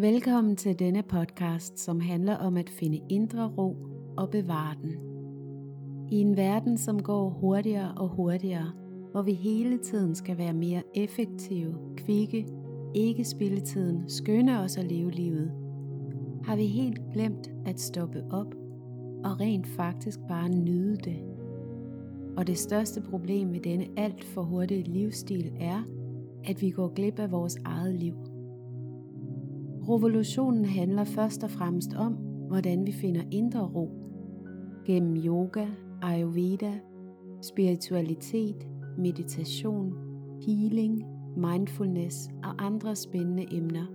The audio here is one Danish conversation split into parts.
Velkommen til denne podcast, som handler om at finde indre ro og bevare den. I en verden, som går hurtigere og hurtigere, hvor vi hele tiden skal være mere effektive, kvikke, ikke spille tiden, skønne os at leve livet, har vi helt glemt at stoppe op og rent faktisk bare nyde det. Og det største problem med denne alt for hurtige livsstil er, at vi går glip af vores eget liv. Revolutionen handler først og fremmest om, hvordan vi finder indre ro. Gennem yoga, ayurveda, spiritualitet, meditation, healing, mindfulness og andre spændende emner.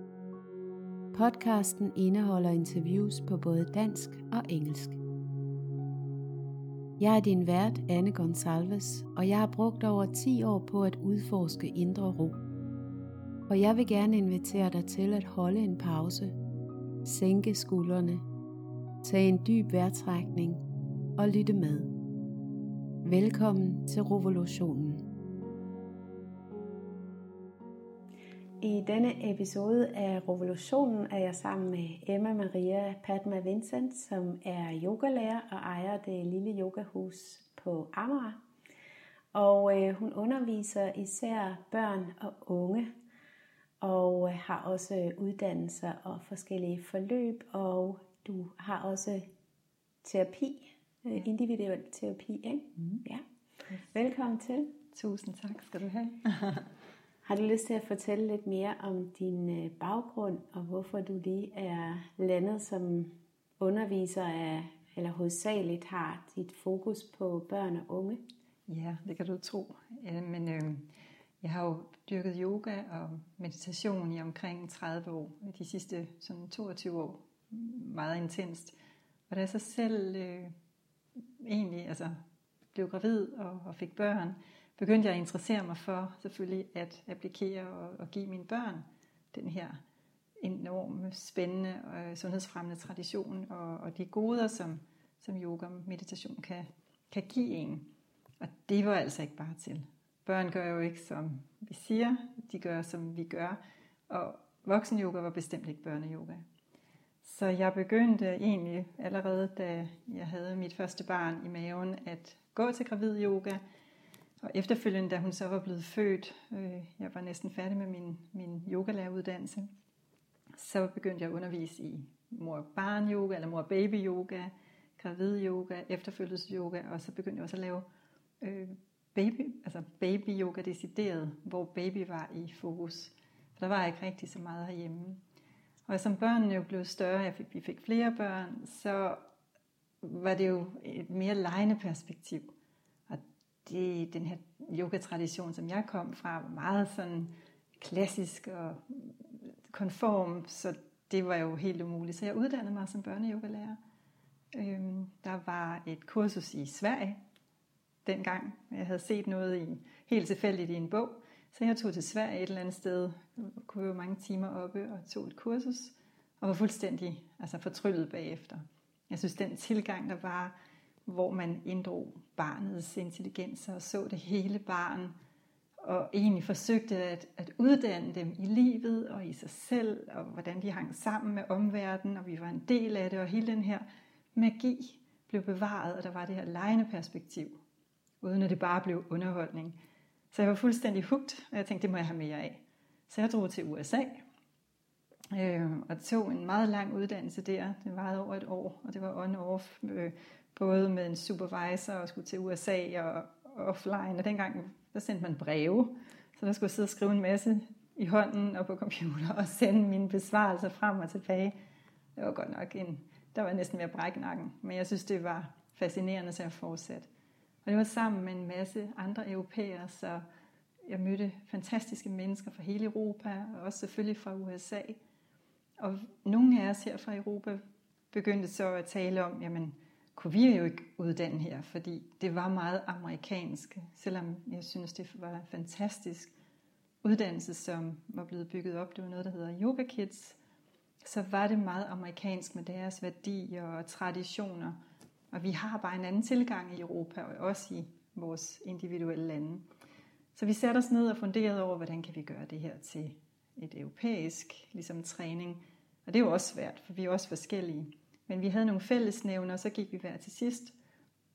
Podcasten indeholder interviews på både dansk og engelsk. Jeg er din vært, Anne Gonsalves, og jeg har brugt over 10 år på at udforske indre ro. Og jeg vil gerne invitere dig til at holde en pause, sænke skuldrene, tage en dyb vejrtrækning og lytte med. Velkommen til revolutionen. I denne episode af Revolutionen er jeg sammen med Emma Maria Padma Vincent, som er yogalærer og ejer det lille yogahus på Amager. Og øh, hun underviser især børn og unge, og øh, har også uddannelser og forskellige forløb, og du har også terapi, øh, individuel terapi, ikke? Mm. Ja. Velkommen til. Tusind tak skal du have. Har du lyst til at fortælle lidt mere om din øh, baggrund, og hvorfor du lige er landet som underviser af, eller hovedsageligt har dit fokus på børn og unge? Ja, det kan du tro. Ja, men øh, jeg har jo dyrket yoga og meditation i omkring 30 år. De sidste sådan 22 år meget intenst. Og da jeg så selv øh, egentlig altså, blev gravid og, og fik børn, begyndte jeg at interessere mig for selvfølgelig at applikere og, og give mine børn den her enorme, spændende og sundhedsfremmende tradition og, og de goder, som, som yoga og meditation kan, kan give en. Og det var altså ikke bare til. Børn gør jo ikke, som vi siger, de gør, som vi gør. Og voksen yoga var bestemt ikke børneyoga. Så jeg begyndte egentlig allerede, da jeg havde mit første barn i maven, at gå til gravid yoga, og efterfølgende, da hun så var blevet født, øh, jeg var næsten færdig med min, min yogalæreruddannelse, så begyndte jeg at undervise i mor-barn yoga, eller mor-baby yoga, gravid yoga, efterfølgelses yoga, og så begyndte jeg også at lave øh, baby, altså baby yoga decideret, hvor baby var i fokus. For der var ikke rigtig så meget herhjemme. Og som børnene jo blev større, jeg fik, vi fik flere børn, så var det jo et mere lejende perspektiv de, den her yogatradition, som jeg kom fra, var meget sådan klassisk og konform, så det var jo helt umuligt. Så jeg uddannede mig som børneyogalærer. Øhm, der var et kursus i Sverige dengang. Jeg havde set noget i, helt tilfældigt i en bog, så jeg tog til Sverige et eller andet sted, kunne jo mange timer oppe og tog et kursus, og var fuldstændig altså fortryllet bagefter. Jeg synes, den tilgang, der var, hvor man inddrog barnets intelligens og så det hele barn, og egentlig forsøgte at, at uddanne dem i livet og i sig selv, og hvordan de hang sammen med omverdenen, og vi var en del af det, og hele den her magi blev bevaret, og der var det her lejende perspektiv, uden at det bare blev underholdning. Så jeg var fuldstændig hugt, og jeg tænkte, det må jeg have mere af. Så jeg drog til USA, øh, og tog en meget lang uddannelse der. Det varede over et år, og det var on-off øh, både med en supervisor og skulle til USA og, offline. Og dengang, der sendte man breve, så der skulle jeg sidde og skrive en masse i hånden og på computer og sende mine besvarelser frem og tilbage. Det var godt nok en, der var næsten ved at brække nakken, men jeg synes, det var fascinerende, så jeg fortsatte. Og det var sammen med en masse andre europæere, så jeg mødte fantastiske mennesker fra hele Europa, og også selvfølgelig fra USA. Og nogle af os her fra Europa begyndte så at tale om, jamen, kunne vi jo ikke uddanne her, fordi det var meget amerikansk, selvom jeg synes, det var en fantastisk uddannelse, som var blevet bygget op. Det var noget, der hedder Yoga Kids. Så var det meget amerikansk med deres værdier og traditioner. Og vi har bare en anden tilgang i Europa, og også i vores individuelle lande. Så vi satte os ned og funderede over, hvordan kan vi gøre det her til et europæisk ligesom træning. Og det er jo også svært, for vi er også forskellige. Men vi havde nogle fællesnævner, og så gik vi hver til sidst,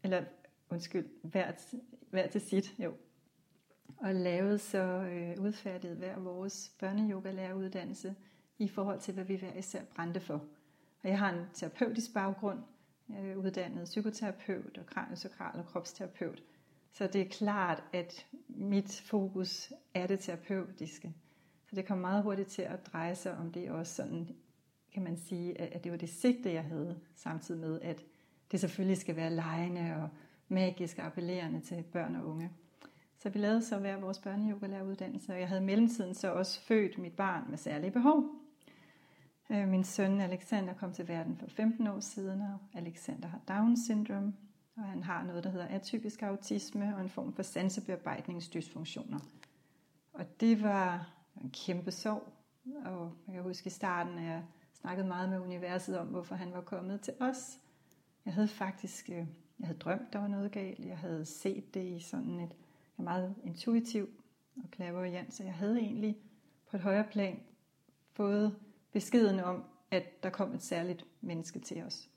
eller undskyld, hver, hver til sit, jo. Og lavede så øh, udfærdiget hver vores børneyoga-læreruddannelse i forhold til, hvad vi hver især brændte for. Og jeg har en terapeutisk baggrund, jeg er uddannet psykoterapeut og kraniosakral og kropsterapeut. Så det er klart, at mit fokus er det terapeutiske. Så det kom meget hurtigt til at dreje sig om det også sådan, kan man sige, at det var det sigte, jeg havde, samtidig med, at det selvfølgelig skal være lejende og magisk og appellerende til børn og unge. Så vi lavede så hver vores børneyogalæreruddannelse, og jeg havde mellemtiden så også født mit barn med særlige behov. Øh, min søn Alexander kom til verden for 15 år siden, og Alexander har Down syndrom, og han har noget, der hedder atypisk autisme og en form for sansebearbejdningsdysfunktioner. Og det var en kæmpe sorg, og jeg kan huske i starten, at snakket meget med universet om, hvorfor han var kommet til os. Jeg havde faktisk, øh, jeg havde drømt, der var noget galt. Jeg havde set det i sådan et, jeg er meget intuitiv og klaverjant, så jeg havde egentlig på et højere plan fået beskeden om, at der kom et særligt menneske til os.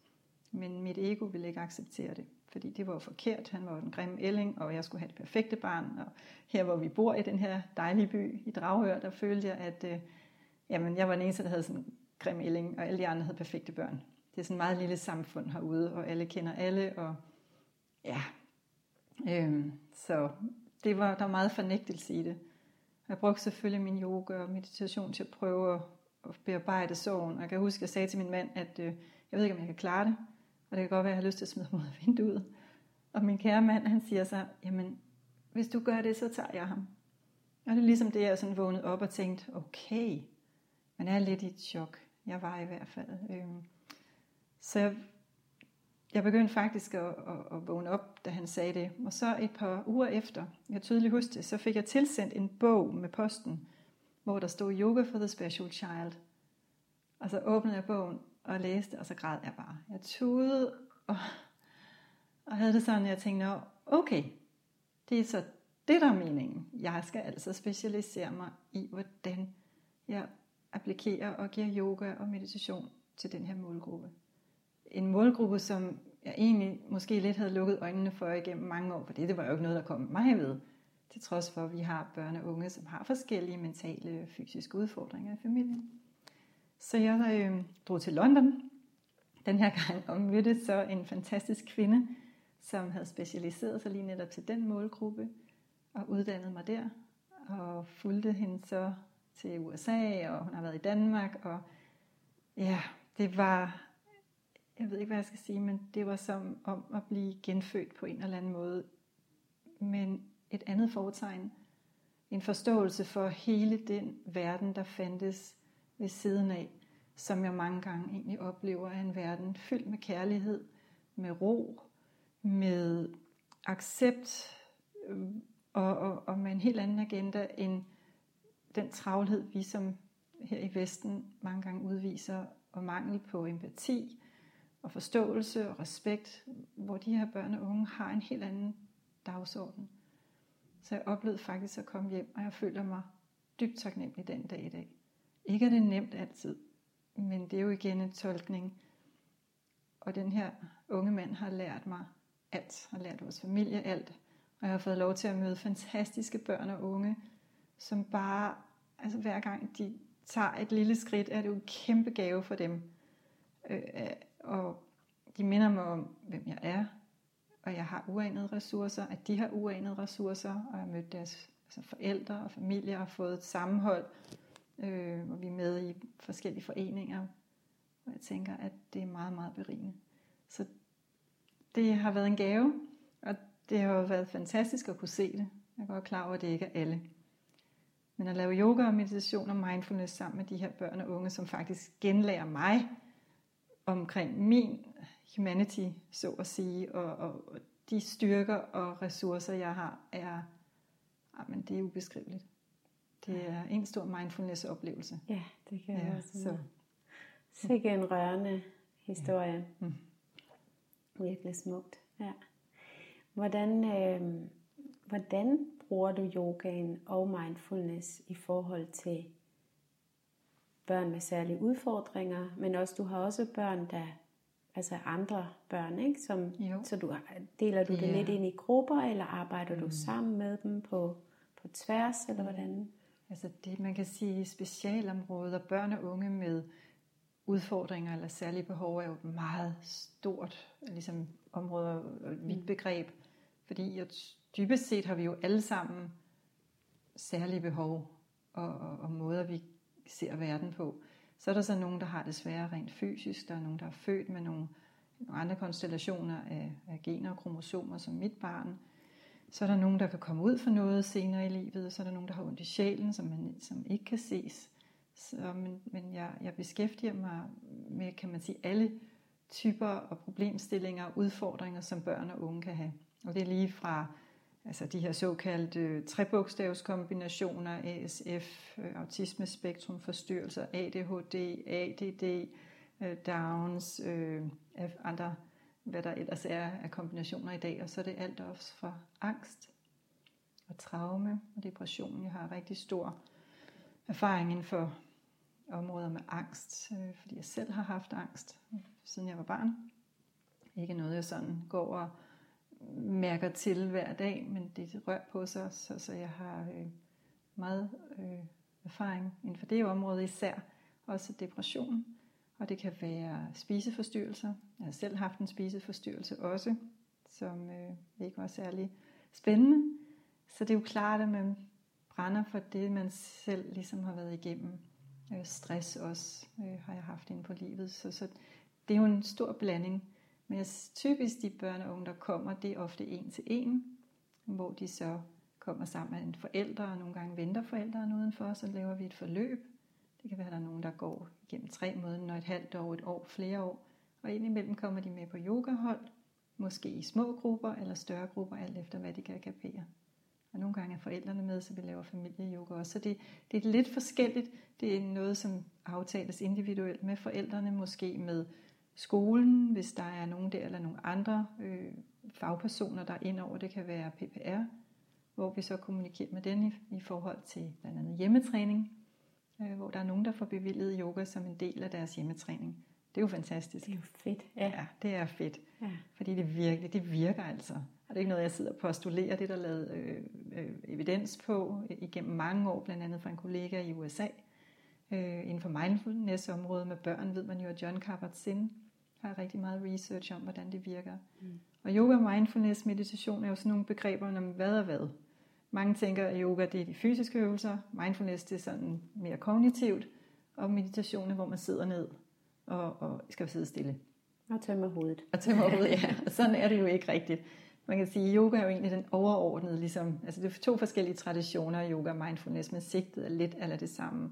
Men mit ego ville ikke acceptere det, fordi det var forkert. Han var en grim ælling, og jeg skulle have det perfekte barn. Og her, hvor vi bor i den her dejlige by i Dragør, der følte jeg, at øh, jamen, jeg var den eneste, der havde sådan en grim Elling, og alle de andre havde perfekte børn. Det er sådan et meget lille samfund herude, og alle kender alle, og ja, øhm, så det var, der var meget fornægtelse i det. Jeg brugte selvfølgelig min yoga og meditation til at prøve at at bearbejde sorgen. Og jeg kan huske, at jeg sagde til min mand, at øh, jeg ved ikke, om jeg kan klare det. Og det kan godt være, at jeg har lyst til at smide ham ud af vinduet. Og min kære mand, han siger så, jamen, hvis du gør det, så tager jeg ham. Og det er ligesom det, jeg sådan vågnede op og tænkte, okay, man er lidt i et chok. Jeg var i hvert fald. Øh. Så jeg, jeg begyndte faktisk at, at, at vågne op, da han sagde det. Og så et par uger efter, jeg tydeligt huske det, så fik jeg tilsendt en bog med posten, hvor der stod Yoga for the Special Child. Og så åbnede jeg bogen og læste, og så græd jeg bare. Jeg tudede og, og havde det sådan, at jeg tænkte, okay, det er så det, der er meningen. Jeg skal altså specialisere mig i, hvordan jeg applikerer og giver yoga og meditation til den her målgruppe. En målgruppe, som jeg egentlig måske lidt havde lukket øjnene for igennem mange år, for det var jo ikke noget, der kom mig ved til trods for, at vi har børn og unge, som har forskellige mentale og fysiske udfordringer i familien. Så jeg øh, drog til London den her gang og mødte så en fantastisk kvinde, som havde specialiseret sig lige netop til den målgruppe og uddannet mig der og fulgte hende så til USA, og hun har været i Danmark, og ja, det var, jeg ved ikke, hvad jeg skal sige, men det var som om at blive genfødt på en eller anden måde. Men et andet foretegn. En forståelse for hele den verden, der fandtes ved siden af, som jeg mange gange egentlig oplever er en verden fyldt med kærlighed, med ro, med accept øhm, og, og, og med en helt anden agenda end den travlhed, vi som her i Vesten mange gange udviser, og mangel på empati og forståelse og respekt, hvor de her børn og unge har en helt anden dagsorden. Så jeg oplevede faktisk at komme hjem, og jeg føler mig dybt taknemmelig den dag i dag. Ikke er det nemt altid, men det er jo igen en tolkning. Og den her unge mand har lært mig alt, har lært vores familie alt. Og jeg har fået lov til at møde fantastiske børn og unge, som bare, altså hver gang de tager et lille skridt, er det jo en kæmpe gave for dem. Øh, og de minder mig om, hvem jeg er, og jeg har uanede ressourcer, at de har uanede ressourcer, og jeg har mødt deres altså forældre og familie og fået et sammenhold, øh, hvor vi er med i forskellige foreninger, og jeg tænker, at det er meget, meget berigende. Så det har været en gave, og det har jo været fantastisk at kunne se det. Jeg er godt klar over, at det ikke er alle. Men at lave yoga og meditation og mindfulness sammen med de her børn og unge, som faktisk genlærer mig omkring min humanity, så at sige, og, og, de styrker og ressourcer, jeg har, er, jamen, ah, det er ubeskriveligt. Det er en stor mindfulness-oplevelse. Ja, det kan jeg også. Så. Sikke en rørende historie. Ja. Mm. Virkelig smukt. Ja. Hvordan, øh, hvordan bruger du yogaen og mindfulness i forhold til børn med særlige udfordringer, men også du har også børn, der altså andre børn, ikke? Som, jo. så du deler du det yeah. lidt ind i grupper, eller arbejder mm. du sammen med dem på, på tværs, eller hvordan? Altså det, man kan sige, specialområder, børn og unge med udfordringer eller særlige behov, er jo et meget stort ligesom område og vidt mm. begreb. Fordi jeg, dybest set har vi jo alle sammen særlige behov og, og, og måder, vi ser verden på. Så er der så nogen, der har det sværere rent fysisk. Der er nogen, der er født med nogle, nogle andre konstellationer af, af gener og kromosomer, som mit barn. Så er der nogen, der kan komme ud for noget senere i livet. Så er der nogen, der har ondt i sjælen, som, man, som ikke kan ses. Så, men men jeg, jeg beskæftiger mig med, kan man sige, alle typer og problemstillinger og udfordringer, som børn og unge kan have. Og det er lige fra altså de her såkaldte trebogstavskombinationer, ASF, øh, autismespektrumforstyrrelser, ADHD, ADD, øh, Downs, øh, andre, hvad der ellers er af kombinationer i dag. Og så er det alt også fra angst og traume og depression. Jeg har rigtig stor erfaring inden for områder med angst, øh, fordi jeg selv har haft angst, siden jeg var barn. Ikke noget, jeg sådan går og mærker til hver dag, men det rører på sig, så, så jeg har øh, meget øh, erfaring inden for det område især. Også depression, og det kan være spiseforstyrrelser. Jeg har selv haft en spiseforstyrrelse også, som øh, ikke var særlig spændende. Så det er jo klart, at man brænder for det, man selv ligesom har været igennem. Øh, stress også øh, har jeg haft inde på livet. Så, så det er jo en stor blanding. Men jeg, typisk de børn og unge, der kommer, det er ofte en til en, hvor de så kommer sammen med en forælder, og nogle gange venter forældrene udenfor, så laver vi et forløb. Det kan være, at der er nogen, der går gennem tre måneder, et halvt år, et år, flere år. Og indimellem kommer de med på yogahold, måske i små grupper eller større grupper, alt efter hvad de kan kapere. Og nogle gange er forældrene med, så vi laver familieyoga også. Så det, det er lidt forskelligt. Det er noget, som aftales individuelt med forældrene, måske med skolen, hvis der er nogen der, eller nogle andre øh, fagpersoner, der er ind over. Det kan være PPR, hvor vi så kommunikerer med den i, i forhold til blandt andet hjemmetræning, øh, hvor der er nogen, der får bevilget yoga som en del af deres hjemmetræning. Det er jo fantastisk. Det er jo fedt. Ja, ja det er fedt. Ja. Fordi det virkelig, det virker altså. Og det er ikke noget, jeg sidder og postulerer. Det er der lavet øh, øh, evidens på igennem mange år, blandt andet fra en kollega i USA. Øh, inden for mindfulness-området med børn ved man jo, at John Kabat-Zinn har rigtig meget research om, hvordan det virker. Mm. Og yoga, mindfulness, meditation er jo sådan nogle begreber om hvad er hvad. Mange tænker, at yoga det er de fysiske øvelser, mindfulness det er sådan mere kognitivt, og meditation er, hvor man sidder ned og, og skal sidde stille. Og tømmer hovedet. Og tømmer hovedet, ja. Og sådan er det jo ikke rigtigt. Man kan sige, at yoga er jo egentlig den overordnede, ligesom, altså det er to forskellige traditioner, yoga og mindfulness, men sigtet er lidt eller det samme.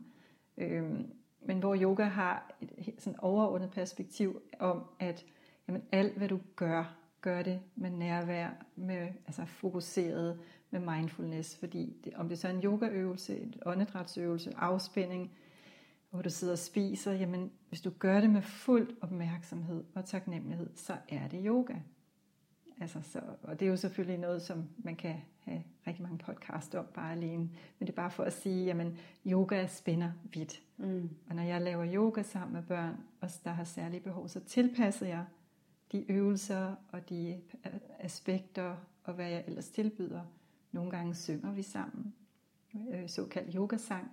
Øhm, men hvor yoga har et sådan overordnet perspektiv om, at jamen, alt hvad du gør, gør det med nærvær, med altså fokuseret, med mindfulness, fordi det, om det så er en yogaøvelse, en åndedrætsøvelse, afspænding, hvor du sidder og spiser, jamen hvis du gør det med fuld opmærksomhed og taknemmelighed, så er det yoga. Altså, så, og det er jo selvfølgelig noget, som man kan have rigtig mange podcast om bare alene. Men det er bare for at sige, jamen yoga spænder vidt. Mm. Og når jeg laver yoga sammen med børn, og der har særlige behov, så tilpasser jeg de øvelser og de aspekter og hvad jeg ellers tilbyder. Nogle gange synger vi sammen, øh, såkaldt yogasang.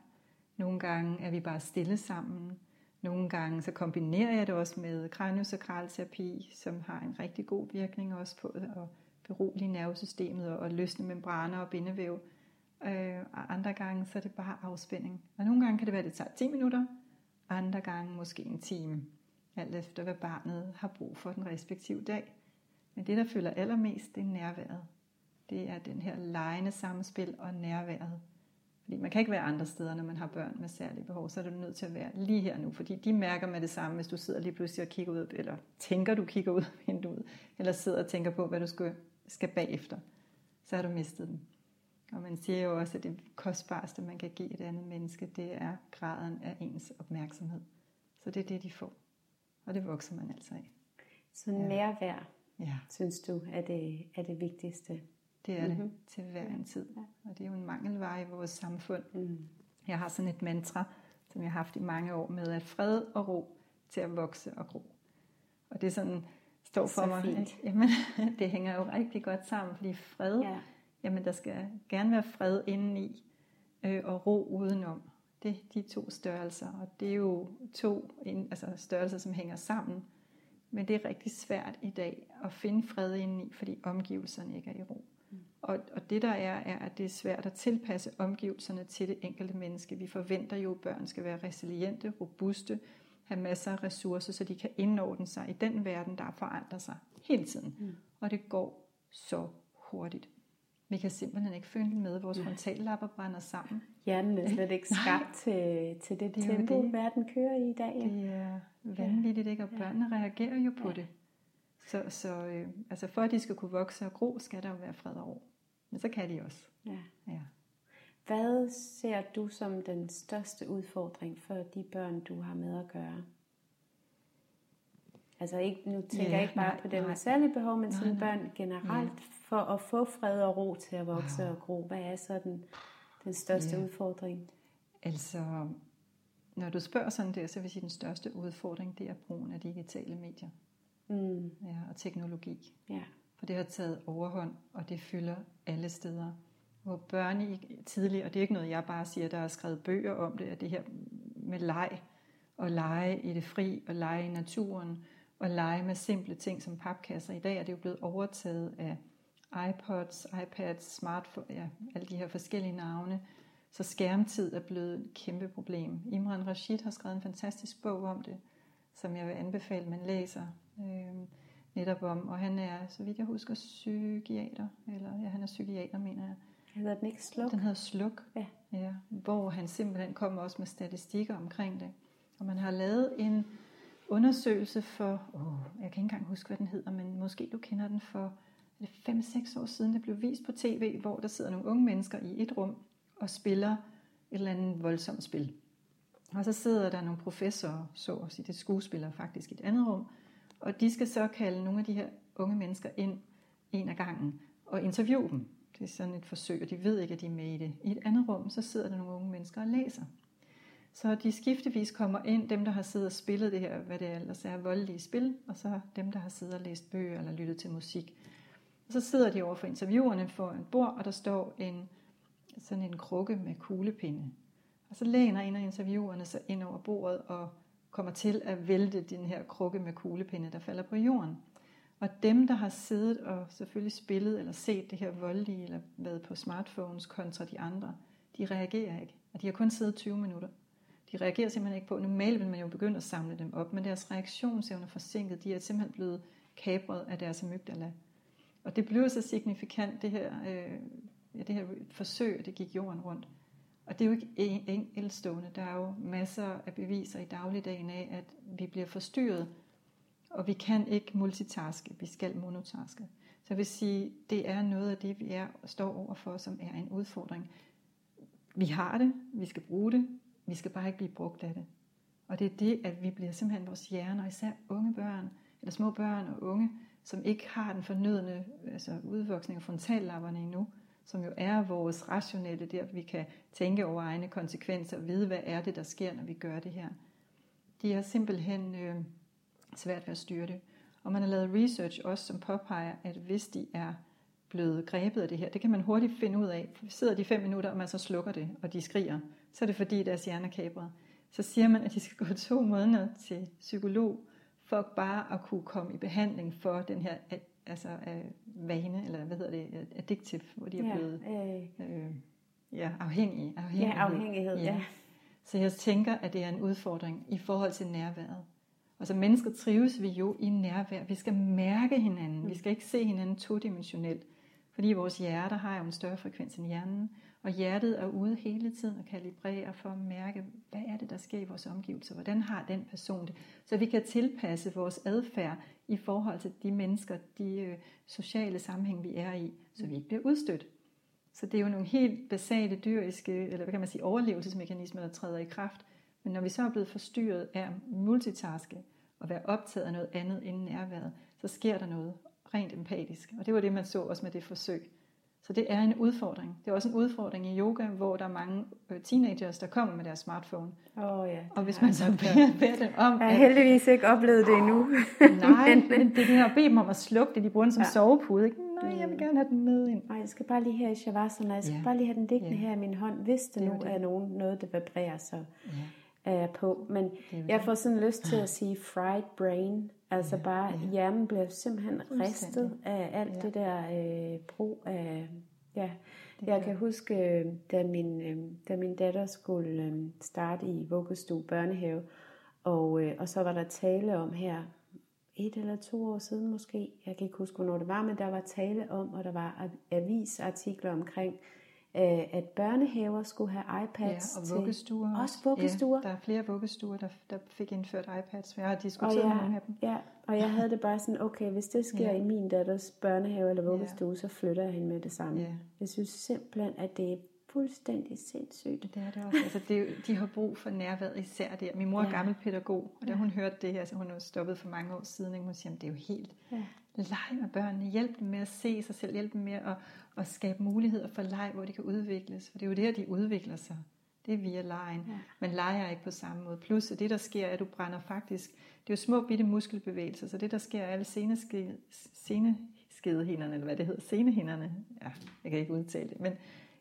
Nogle gange er vi bare stille sammen. Nogle gange så kombinerer jeg det også med kraniosakralterapi, som har en rigtig god virkning også på at berolige nervesystemet og løsne membraner og bindevæv. Øh, og andre gange så er det bare afspænding. Og nogle gange kan det være, at det tager 10 minutter, andre gange måske en time, alt efter hvad barnet har brug for den respektive dag. Men det, der føler allermest, det er nærværet. Det er den her lejende samspil og nærværet. Fordi man kan ikke være andre steder, når man har børn med særlige behov, så er du nødt til at være lige her nu, fordi de mærker med det samme, hvis du sidder lige pludselig og kigger ud, eller tænker du kigger ud af vinduet, eller sidder og tænker på, hvad du skal, skal bagefter, så har du mistet dem. Og man siger jo også, at det kostbarste, man kan give et andet menneske, det er graden af ens opmærksomhed. Så det er det, de får. Og det vokser man altså af. Så nærvær, ja. synes du, er det, er det vigtigste? Det er mm-hmm. det til hver en tid. Ja. Og det er jo en mangelvare i vores samfund. Mm. Jeg har sådan et mantra, som jeg har haft i mange år med, at fred og ro til at vokse og gro. Og det er sådan, står for Så mig, fint. jamen, det hænger jo rigtig godt sammen, fordi fred, ja. jamen der skal gerne være fred indeni, øh, og ro udenom. Det er de to størrelser, og det er jo to altså størrelser, som hænger sammen. Men det er rigtig svært i dag at finde fred indeni, fordi omgivelserne ikke er i ro. Og, og det der er, er, at det er svært at tilpasse omgivelserne til det enkelte menneske. Vi forventer jo, at børn skal være resiliente, robuste, have masser af ressourcer, så de kan indordne sig i den verden, der forandrer sig hele tiden. Mm. Og det går så hurtigt. Vi kan simpelthen ikke følge med. Vores frontallapper brænder sammen. Hjernen er slet ikke skabt til, til det, det tempo, det. verden kører i i dag. Det er vanvittigt, ikke? Og børnene ja. reagerer jo på ja. det. Så, så øh, altså for at de skal kunne vokse og gro, skal der jo være fred og ro. Men så kan de også. Ja. ja. Hvad ser du som den største udfordring for de børn, du har med at gøre? Altså ikke, nu tænker ja, jeg ikke bare nej, på dem med særlige behov, men sådan børn generelt, ja. for at få fred og ro til at vokse wow. og gro. Hvad er så den, den største ja. udfordring? Altså, når du spørger sådan der, så vil jeg sige, at den største udfordring, det er brugen af digitale medier. Mm. Ja, og teknologi. Ja. For det har taget overhånd, og det fylder alle steder. Hvor børn i tidligere, og det er ikke noget, jeg bare siger, der er skrevet bøger om det, at det her med leg, og lege i det fri, og lege i naturen, og lege med simple ting som papkasser. I dag er det jo blevet overtaget af iPods, iPads, smartphone, ja, alle de her forskellige navne. Så skærmtid er blevet et kæmpe problem. Imran Rashid har skrevet en fantastisk bog om det, som jeg vil anbefale, man læser øh, netop om. Og han er, så vidt jeg husker, psykiater, eller ja, han er psykiater, mener jeg. Hedder den ikke Sluk? Den hedder Sluk, ja. Ja, hvor han simpelthen kommer også med statistikker omkring det. Og man har lavet en undersøgelse for, oh, jeg kan ikke engang huske, hvad den hedder, men måske du kender den for 5-6 år siden, det blev vist på tv, hvor der sidder nogle unge mennesker i et rum og spiller et eller andet voldsomt spil. Og så sidder der nogle professorer, så at sige, det er skuespillere faktisk i et andet rum, og de skal så kalde nogle af de her unge mennesker ind en af gangen og interviewe dem. Det er sådan et forsøg, og de ved ikke, at de er med i det. I et andet rum, så sidder der nogle unge mennesker og læser. Så de skiftevis kommer ind, dem der har siddet og spillet det her, hvad det ellers er, voldelige spil, og så dem der har siddet og læst bøger eller lyttet til musik. Og så sidder de over for interviewerne for en bord, og der står en, sådan en krukke med kuglepinde. Og så læner en af interviewerne sig ind over bordet og kommer til at vælte den her krukke med kuglepinde, der falder på jorden. Og dem, der har siddet og selvfølgelig spillet eller set det her voldelige, eller været på smartphones kontra de andre, de reagerer ikke. Og de har kun siddet 20 minutter. De reagerer simpelthen ikke på. Normalt vil man jo begynde at samle dem op, men deres reaktionsevne er forsinket. De er simpelthen blevet kapret af deres amygdala. Og det blev så signifikant, det her, øh, ja, det her forsøg, det gik jorden rundt. Og det er jo ikke enkeltstående. Der er jo masser af beviser i dagligdagen af, at vi bliver forstyrret, og vi kan ikke multitaske, vi skal monotaske. Så jeg vil sige, det er noget af det, vi er, står overfor, som er en udfordring. Vi har det, vi skal bruge det, vi skal bare ikke blive brugt af det. Og det er det, at vi bliver simpelthen vores hjerner, især unge børn, eller små børn og unge, som ikke har den fornødne altså udvoksning af frontallapperne endnu, som jo er vores rationelle, der vi kan tænke over egne konsekvenser, og vide, hvad er det, der sker, når vi gør det her. De har simpelthen øh, svært ved at styre det. Og man har lavet research også, som påpeger, at hvis de er blevet grebet af det her, det kan man hurtigt finde ud af. Sidder de fem minutter, og man så slukker det, og de skriger, så er det fordi deres hjerne er kabret. Så siger man, at de skal gå to måneder til psykolog, for bare at kunne komme i behandling for den her altså, uh, vane, eller hvad hedder det, addictive, hvor de er ja, blevet øh, øh, ja, afhængige. afhængighed. Ja, afhængighed, ja. ja. Så jeg tænker, at det er en udfordring i forhold til nærværet. Altså mennesker trives vi jo i nærvær. Vi skal mærke hinanden. Mm. Vi skal ikke se hinanden todimensionelt. Fordi vores hjerter har jo en større frekvens end hjernen. Og hjertet er ude hele tiden og kalibrerer for at mærke, hvad er det, der sker i vores omgivelser? Hvordan har den person det? Så vi kan tilpasse vores adfærd i forhold til de mennesker, de øh, sociale sammenhæng, vi er i, så vi ikke bliver udstødt. Så det er jo nogle helt basale dyriske, eller hvad kan man sige, overlevelsesmekanismer, der træder i kraft. Men når vi så er blevet forstyrret af multitaske og være optaget af noget andet end nærværet, så sker der noget rent empatisk. Og det var det, man så også med det forsøg Så det er en udfordring. Det er også en udfordring i yoga, hvor der er mange øh, teenagers, der kommer med deres smartphone. Oh, ja, og hvis man så beder, beder dem om... Jeg har heldigvis ikke oplevet det endnu. nej, men det er det her at bede dem om at slukke det. De bruger den som ja. sovepude. Ikke? Nej, jeg vil gerne have den med ind. Nej, jeg skal bare lige her i Shavasana. Jeg skal ja. bare lige have den liggende ja. her i min hånd, hvis det, det nu det. er nogen, noget, der vibrerer, så ja. Er jeg på. Men jeg får sådan lyst til at sige fried brain. Altså ja. bare, ja. hjernen bliver simpelthen ristet af alt ja. det der øh, brug af... Ja, det jeg kan huske, da min, øh, da min datter skulle øh, starte i vuggestue børnehave, og, øh, og så var der tale om her et eller to år siden måske, jeg kan ikke huske, hvornår det var, men der var tale om, og der var avisartikler omkring, øh, at børnehaver skulle have iPads. Ja, og vuggestuer. Til, også vuggestuer. Ja, der er flere vuggestuer, der, der fik indført iPads, jeg har diskuteret og ja, nogle af dem. Ja, og jeg havde det bare sådan, okay, hvis det sker ja. i min datters børnehave eller vuggestue, ja. så flytter jeg hende med det samme. Ja. Jeg synes simpelthen, at det er fuldstændig sindssygt. Det er det også. Altså, det, de har brug for nærværet især der. Min mor er ja. gammel pædagog, og da hun hørte det her, så hun er stoppet for mange år siden, ikke? hun siger, det er jo helt ja. Leg med børnene, hjælp dem med at se sig selv, hjælp dem med at, at skabe muligheder for leg, hvor de kan udvikles. For det er jo der, de udvikler sig. Det er via lejen. Ja. Men leger ikke på samme måde. Plus, at det der sker, er, at du brænder faktisk, det er jo små bitte muskelbevægelser, så det der sker, er alle seneskedehinderne, eller hvad det hedder, senehinderne, ja, jeg kan ikke udtale det, men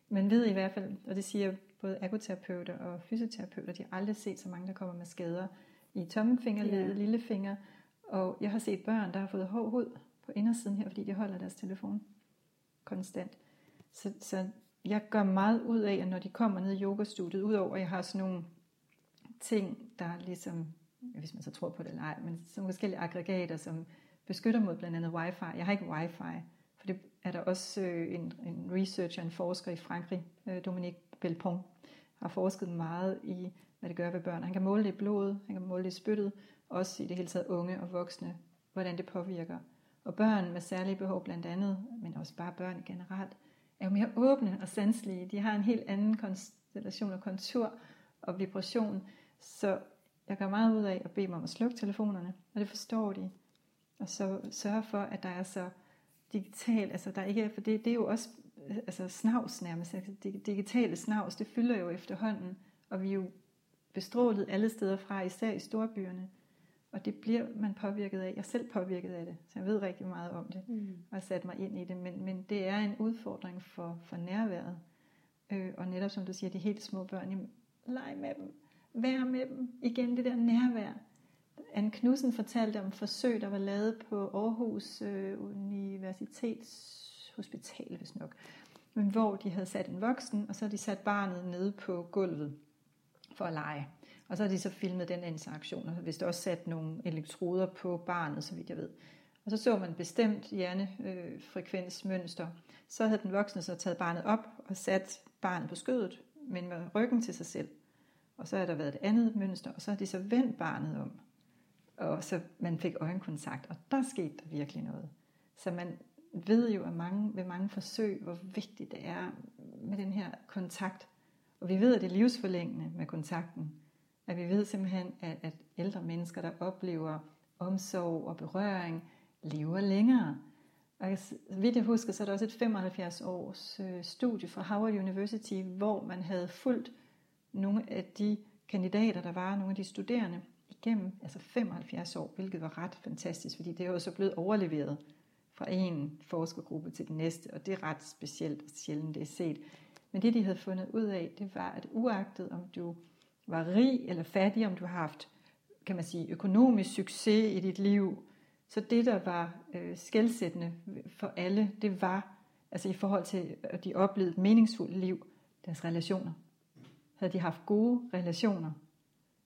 man ved i hvert fald, og det siger både ergoterapeuter og fysioterapeuter, de har aldrig set så mange, der kommer med skader i tommelfingerledet, ja. lillefinger, og jeg har set børn, der har fået hård hud på indersiden her, fordi de holder deres telefon konstant. Så, så jeg gør meget ud af, at når de kommer ned i yogastudiet, udover at jeg har sådan nogle ting, der er ligesom, hvis man så tror på det eller ej, men som forskellige aggregater, som beskytter mod blandt andet wifi. Jeg har ikke wifi, for det er der også øh, en, en researcher, en forsker i Frankrig, øh, Dominique Belpont, har forsket meget i, hvad det gør ved børn. Han kan måle det i blodet, han kan måle det i spyttet, også i det hele taget unge og voksne, hvordan det påvirker. Og børn med særlige behov blandt andet, men også bare børn generelt, er jo mere åbne og sanselige. De har en helt anden konstellation og kontur og vibration. Så jeg gør meget ud af at bede dem om at slukke telefonerne, og det forstår de. Og så sørge for, at der er så digital, altså der ikke er, for det, det er jo også altså snavs nærmest, altså digitale snavs, det fylder jo efterhånden, og vi er jo bestrålet alle steder fra, især i storbyerne. Og det bliver man påvirket af. Jeg er selv påvirket af det, så jeg ved rigtig meget om det, mm. og har sat mig ind i det. Men, men det er en udfordring for, for nærværet. Øh, og netop som du siger, de helt små børn, jamen, leg med dem, vær med dem. Igen det der nærvær. Anne Knudsen fortalte om forsøg, der var lavet på Aarhus øh, Universitetshospital, hvis nok, men hvor de havde sat en voksen, og så havde de sat barnet nede på gulvet for at lege. Og så har de så filmet den interaktion, og hvis der også sat nogle elektroder på barnet, så vidt jeg ved. Og så så man bestemt hjernefrekvensmønster. Så havde den voksne så taget barnet op og sat barnet på skødet, men med ryggen til sig selv. Og så har der været et andet mønster, og så har de så vendt barnet om og så man fik øjenkontakt, og der skete der virkelig noget. Så man ved jo at mange, ved mange forsøg, hvor vigtigt det er med den her kontakt. Og vi ved, at det er livsforlængende med kontakten. At vi ved simpelthen, at, at ældre mennesker, der oplever omsorg og berøring, lever længere. Og så vidt jeg husker, så er der også et 75 års øh, studie fra Howard University, hvor man havde fulgt nogle af de kandidater, der var, nogle af de studerende, igennem altså 75 år, hvilket var ret fantastisk, fordi det er jo så blevet overleveret fra en forskergruppe til den næste, og det er ret specielt og sjældent det er set. Men det de havde fundet ud af, det var, at uagtet om du var rig eller fattig, om du har haft, kan man sige, økonomisk succes i dit liv, så det, der var øh, skældsættende for alle, det var, altså i forhold til, at de oplevede et meningsfuldt liv, deres relationer. Havde de haft gode relationer,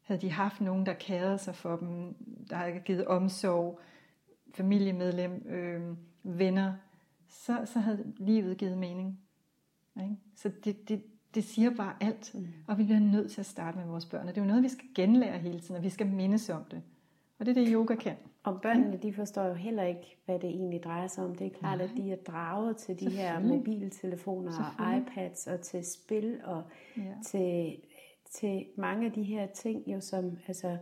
havde de haft nogen, der kærede sig for dem, der havde givet omsorg, familiemedlem, øh, venner, så, så havde livet givet mening. Ikke? Så det, det, det siger bare alt. Mm. Og vi bliver nødt til at starte med vores børn. Og det er jo noget, vi skal genlære hele tiden, og vi skal mindes om det. Og det er det, yoga kan. Og børnene, de forstår jo heller ikke, hvad det egentlig drejer sig om. Det er klart, Nej. at de er draget til de her mobiltelefoner og iPads og til spil og ja. til til mange af de her ting, jo som, altså,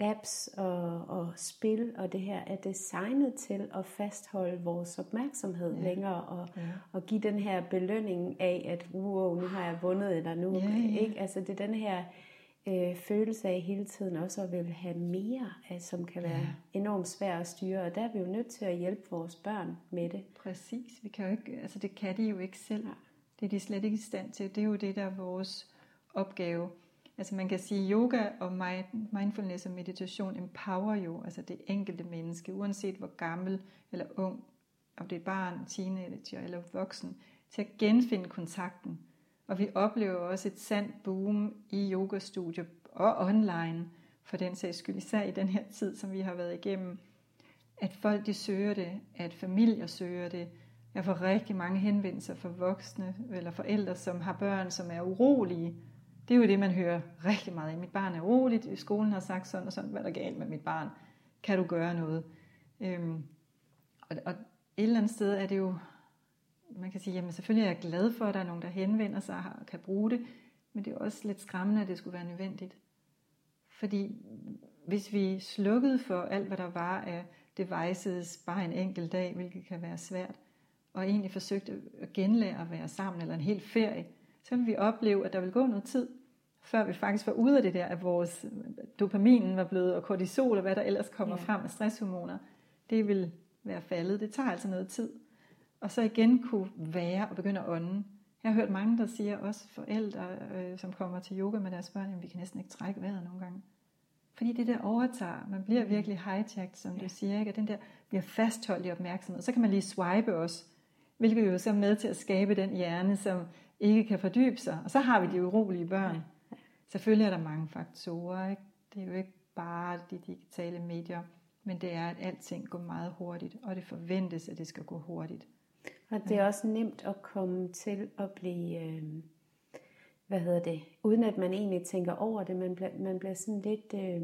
apps og, og spil og det her er designet til at fastholde vores opmærksomhed ja. længere og, ja. og give den her belønning af, at wow, nu har jeg vundet, eller nu, ja, ja. ikke? Altså det er den her øh, følelse af hele tiden også at vil have mere, af, som kan være ja. enormt svært at styre, og der er vi jo nødt til at hjælpe vores børn med det. Præcis, vi kan jo ikke, altså det kan de jo ikke selv. Ja. Det er de slet ikke i stand til. Det er jo det, der er vores opgave. Altså man kan sige, yoga og mindfulness og meditation empower jo altså det enkelte menneske, uanset hvor gammel eller ung, om det er barn, teenager eller voksen, til at genfinde kontakten. Og vi oplever også et sandt boom i yogastudier og online, for den sags skyld, især i den her tid, som vi har været igennem, at folk de søger det, at familier søger det. Jeg får rigtig mange henvendelser fra voksne eller forældre, som har børn, som er urolige, det er jo det, man hører rigtig meget. Mit barn er roligt, skolen har sagt sådan og sådan, hvad er der galt med mit barn? Kan du gøre noget? Øhm, og, og et eller andet sted er det jo, man kan sige, jamen selvfølgelig er jeg glad for, at der er nogen, der henvender sig og kan bruge det, men det er også lidt skræmmende, at det skulle være nødvendigt. Fordi hvis vi slukkede for alt, hvad der var af devices bare en enkelt dag, hvilket kan være svært, og egentlig forsøgte at genlære at være sammen, eller en hel ferie, så vil vi opleve, at der vil gå noget tid, før vi faktisk var ude af det der, at vores dopaminen var blevet, og kortisol og hvad der ellers kommer ja. frem af stresshormoner, det vil være faldet. Det tager altså noget tid. Og så igen kunne være og begynde at ånde. Jeg har hørt mange, der siger, også forældre, øh, som kommer til yoga med deres børn, at vi kan næsten ikke trække vejret nogle gange. Fordi det der overtager, man bliver mm. virkelig hijacked, som ja. du siger, ikke? og den der bliver fastholdt i opmærksomhed. Så kan man lige swipe også, hvilket jo så er med til at skabe den hjerne, som ikke kan fordybe sig. Og så har vi de urolige børn. Selvfølgelig er der mange faktorer. Ikke? Det er jo ikke bare de digitale medier, men det er, at alting går meget hurtigt, og det forventes, at det skal gå hurtigt. Og det er også nemt at komme til at blive, øh, hvad hedder det, uden at man egentlig tænker over det, man bliver, man bliver sådan lidt øh,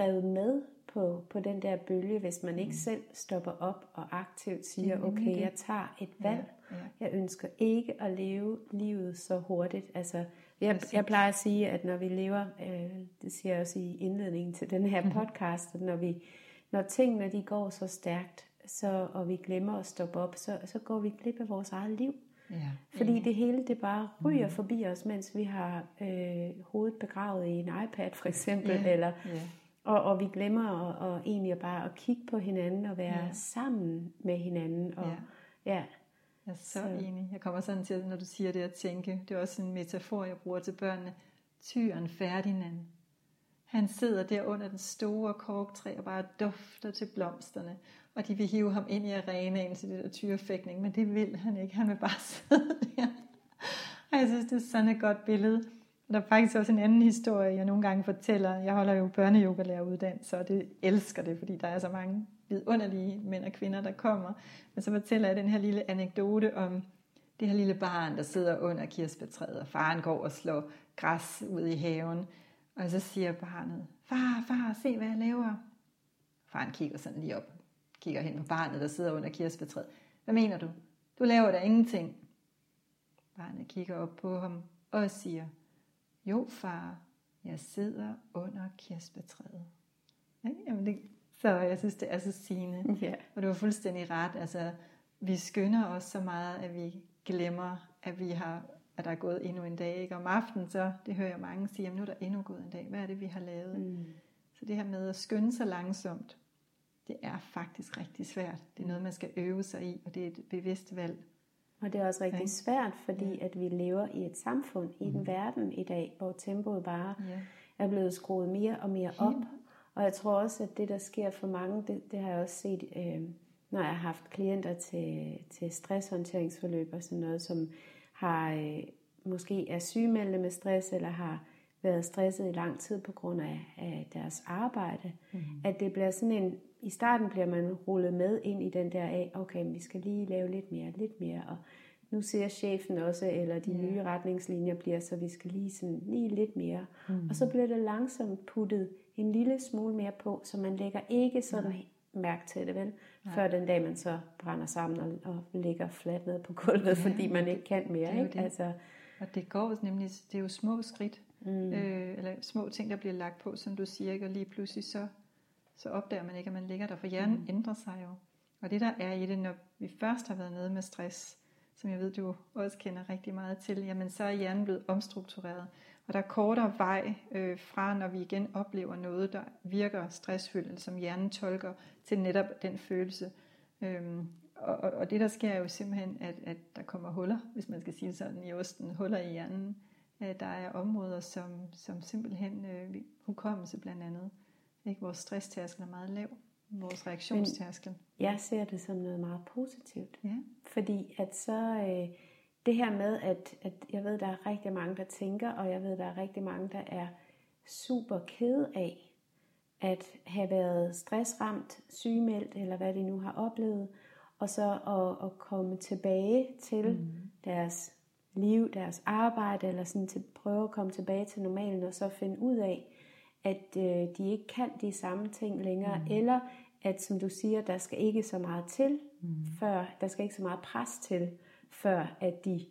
revet med på, på den der bølge, hvis man ikke mm. selv stopper op og aktivt siger, okay, jeg tager et valg, ja, ja. jeg ønsker ikke at leve livet så hurtigt. Altså, jeg, jeg plejer at sige, at når vi lever, øh, det siger jeg også i indledningen til den her mhm. podcast, at når, vi, når tingene de går så stærkt, så, og vi glemmer at stoppe op, så, så går vi glip af vores eget liv. Ja, Fordi det hele det bare ryger mm. forbi os, mens vi har øh, hovedet begravet i en iPad for eksempel, ja, eller ja. Og, og vi glemmer at, og egentlig bare at kigge på hinanden og være ja. sammen med hinanden. Og, ja. ja. Jeg er så, så enig. Jeg kommer sådan til, når du siger det at tænke, det er også en metafor, jeg bruger til børnene. Tyren Ferdinand. Han sidder der under den store korktræ og bare dufter til blomsterne. Og de vil hive ham ind i arenaen til det der tyrefægtning, men det vil han ikke. Han vil bare sidde der. Og jeg synes, det er sådan et godt billede der er faktisk også en anden historie, jeg nogle gange fortæller. Jeg holder jo børneyogalæreruddannelse, og det elsker det, fordi der er så mange vidunderlige mænd og kvinder, der kommer. Men så fortæller jeg den her lille anekdote om det her lille barn, der sidder under kirsebærtræet, og faren går og slår græs ud i haven. Og så siger barnet, far, far, se hvad jeg laver. Faren kigger sådan lige op, kigger hen på barnet, der sidder under kirsebærtræet. Hvad mener du? Du laver da ingenting. Barnet kigger op på ham og siger, jo far, jeg sidder under kirsebærtræet. Ja, jamen det, så jeg synes, det er så sigende. Ja. Og du var fuldstændig ret. Altså, vi skynder os så meget, at vi glemmer, at vi har at der er gået endnu en dag. Ikke? Om aftenen, så det hører jeg mange sige, at nu er der endnu gået en dag. Hvad er det, vi har lavet? Mm. Så det her med at skynde sig langsomt, det er faktisk rigtig svært. Det er noget, man skal øve sig i, og det er et bevidst valg. Og det er også rigtig svært, fordi at vi lever i et samfund, i en mm. verden i dag, hvor tempoet bare ja. er blevet skruet mere og mere op. Og jeg tror også, at det, der sker for mange, det, det har jeg også set, øh, når jeg har haft klienter til, til stresshåndteringsforløb og sådan noget, som har øh, måske er sygemeldte med stress, eller har været stresset i lang tid på grund af, af deres arbejde, mm. at det bliver sådan en i starten bliver man rullet med ind i den der af, okay, men vi skal lige lave lidt mere, lidt mere, og nu ser chefen også, eller de yeah. nye retningslinjer bliver, så vi skal lige sådan lige lidt mere. Mm. Og så bliver det langsomt puttet en lille smule mere på, så man lægger ikke sådan Nej. mærke til det, vel? Nej. Før den dag, man så brænder sammen og, og ligger fladt ned på gulvet, ja, fordi man ikke kan mere. Ikke? Det. Altså, og det går nemlig, det er jo små skridt. mm. øh, eller små ting, der bliver lagt på, som du siger, ikke? og lige pludselig så, så opdager man ikke, at man ligger der, for hjernen mm. ændrer sig jo. Og det der er i det, når vi først har været nede med stress, som jeg ved, du også kender rigtig meget til, jamen så er hjernen blevet omstruktureret. Og der er kortere vej øh, fra, når vi igen oplever noget, der virker stressfyldt, som hjernen tolker, til netop den følelse. Øhm, og, og, og det der sker er jo simpelthen, at, at der kommer huller, hvis man skal sige sådan, i osten, huller i hjernen. Øh, der er områder, som, som simpelthen, øh, hukommelse blandt andet, ikke? vores stresstærskel er meget lav, vores reaktionstærskel. Men jeg ser det som noget meget positivt. Ja. Fordi at så, øh, det her med, at, at jeg ved, der er rigtig mange, der tænker, og jeg ved, der er rigtig mange, der er super ked af, at have været stressramt, sygemeldt, eller hvad de nu har oplevet, og så at, at komme tilbage til mm. deres liv, deres arbejde, eller sådan til prøve at komme tilbage til normalen, og så finde ud af, at øh, de ikke kan de samme ting længere, mm. eller at, som du siger, der skal ikke så meget til, mm. før der skal ikke så meget pres til, før at de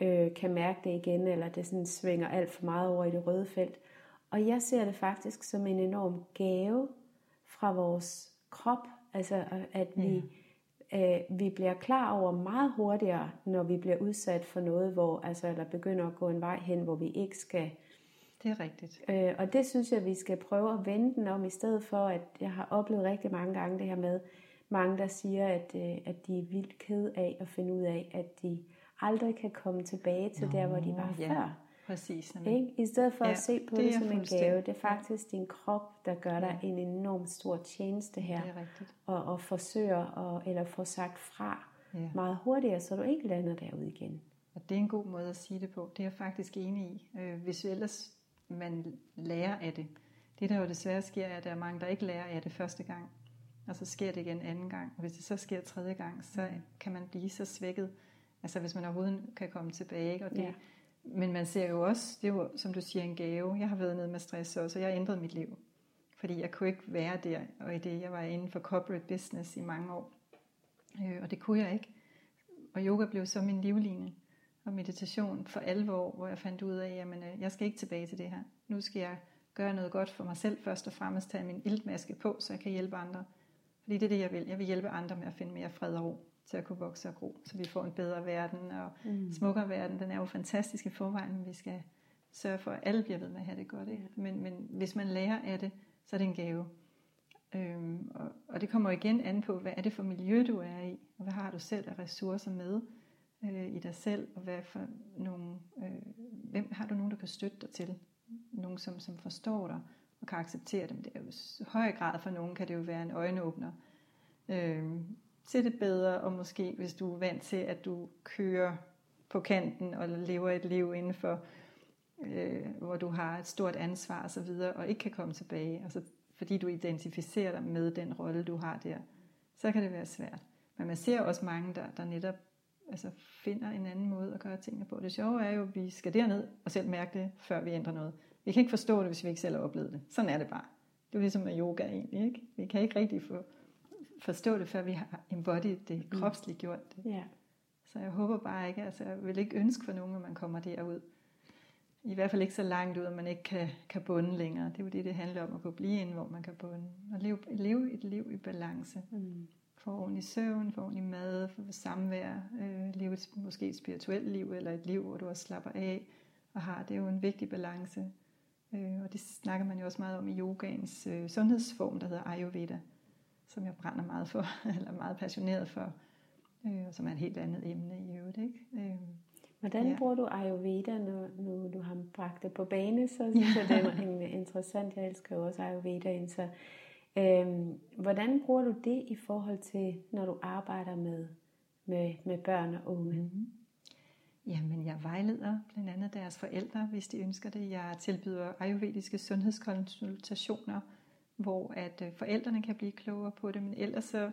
øh, kan mærke det igen, eller det sådan svinger alt for meget over i det røde felt. Og jeg ser det faktisk som en enorm gave fra vores krop, altså at vi, ja. øh, vi bliver klar over meget hurtigere, når vi bliver udsat for noget, hvor altså eller begynder at gå en vej hen, hvor vi ikke skal. Det er rigtigt. Øh, og det synes jeg, vi skal prøve at vende den om, i stedet for, at jeg har oplevet rigtig mange gange det her med, mange der siger, at, øh, at de er vildt ked af at finde ud af, at de aldrig kan komme tilbage til Nå, der, hvor de var ja. før. Præcis. Ikke? I stedet for ja, at se på det, det som en gave, det er faktisk din krop, der gør dig ja. en enorm stor tjeneste her. Det er rigtigt. Og, og forsøger, at, eller få sagt fra ja. meget hurtigere, så du ikke lander derude igen. Og det er en god måde at sige det på. Det er jeg faktisk enig i. Øh, hvis ellers man lærer af det. Det der jo desværre sker, er, at der er mange, der ikke lærer af det første gang. Og så sker det igen anden gang. Og hvis det så sker tredje gang, så mm. kan man blive så svækket. Altså hvis man overhovedet kan komme tilbage. Og det, ja men man ser jo også, det er jo, som du siger, en gave. Jeg har været nede med stress også, og jeg har ændret mit liv. Fordi jeg kunne ikke være der, og i det, jeg var inden for corporate business i mange år. Øh, og det kunne jeg ikke. Og yoga blev så min livline, og meditation for alvor, hvor jeg fandt ud af, at øh, jeg skal ikke tilbage til det her. Nu skal jeg gøre noget godt for mig selv først og fremmest, tage min iltmaske på, så jeg kan hjælpe andre. Fordi det er det, jeg vil. Jeg vil hjælpe andre med at finde mere fred og ro til at kunne vokse og gro, så vi får en bedre verden og mm. smukkere verden. Den er jo fantastisk i forvejen, men vi skal sørge for, at alle bliver ved med at have det godt. Ikke? Men, men hvis man lærer af det, så er det en gave. Øhm, og, og det kommer igen an på, hvad er det for miljø, du er i, og hvad har du selv af ressourcer med øh, i dig selv, og hvad for nogle, øh, hvem har du nogen, der kan støtte dig til? Nogen, som, som forstår dig og kan acceptere dem. Det er jo i høj grad for nogen, kan det jo være en øjenåbner. Øh, til det bedre, og måske hvis du er vant til, at du kører på kanten og lever et liv inden for, øh, hvor du har et stort ansvar og så videre, og ikke kan komme tilbage, altså fordi du identificerer dig med den rolle, du har der, så kan det være svært. Men man ser også mange, der, der netop altså finder en anden måde at gøre tingene på. Det sjove er jo, at vi skal derned og selv mærke det, før vi ændrer noget. Vi kan ikke forstå det, hvis vi ikke selv har oplevet det. Sådan er det bare. Det er jo ligesom med yoga egentlig. Ikke? Vi kan ikke rigtig få forstå det, før vi har embodied det, mm. kropsligt gjort det. Ja. Så jeg håber bare ikke, altså jeg vil ikke ønske for nogen, at man kommer derud. I hvert fald ikke så langt ud, at man ikke kan, kan bunde længere. Det er jo det, det handler om, at kunne blive ind, hvor man kan bunde. Og leve, leve et liv i balance. Mm. Få ordentlig søvn, få ordentlig mad, få samvær, øh, leve et, måske et spirituelt liv, eller et liv, hvor du også slapper af og har. Det er jo en vigtig balance. Øh, og det snakker man jo også meget om i yogaens øh, sundhedsform, der hedder Ayurveda som jeg brænder meget for, eller meget passioneret for, øh, og som er et helt andet emne i øvrigt. Ikke? Øh, Hvordan ja. bruger du Ayurveda, når, når du har bragt det på bane? Så synes ja. jeg, det er en, interessant. Jeg elsker jo også Ayurveda. Så, øh, hvordan bruger du det i forhold til, når du arbejder med, med, med børn og unge? Mm-hmm. Jamen, jeg vejleder blandt andet deres forældre, hvis de ønsker det. Jeg tilbyder ayurvediske sundhedskonsultationer, hvor at øh, forældrene kan blive klogere på det, men ellers så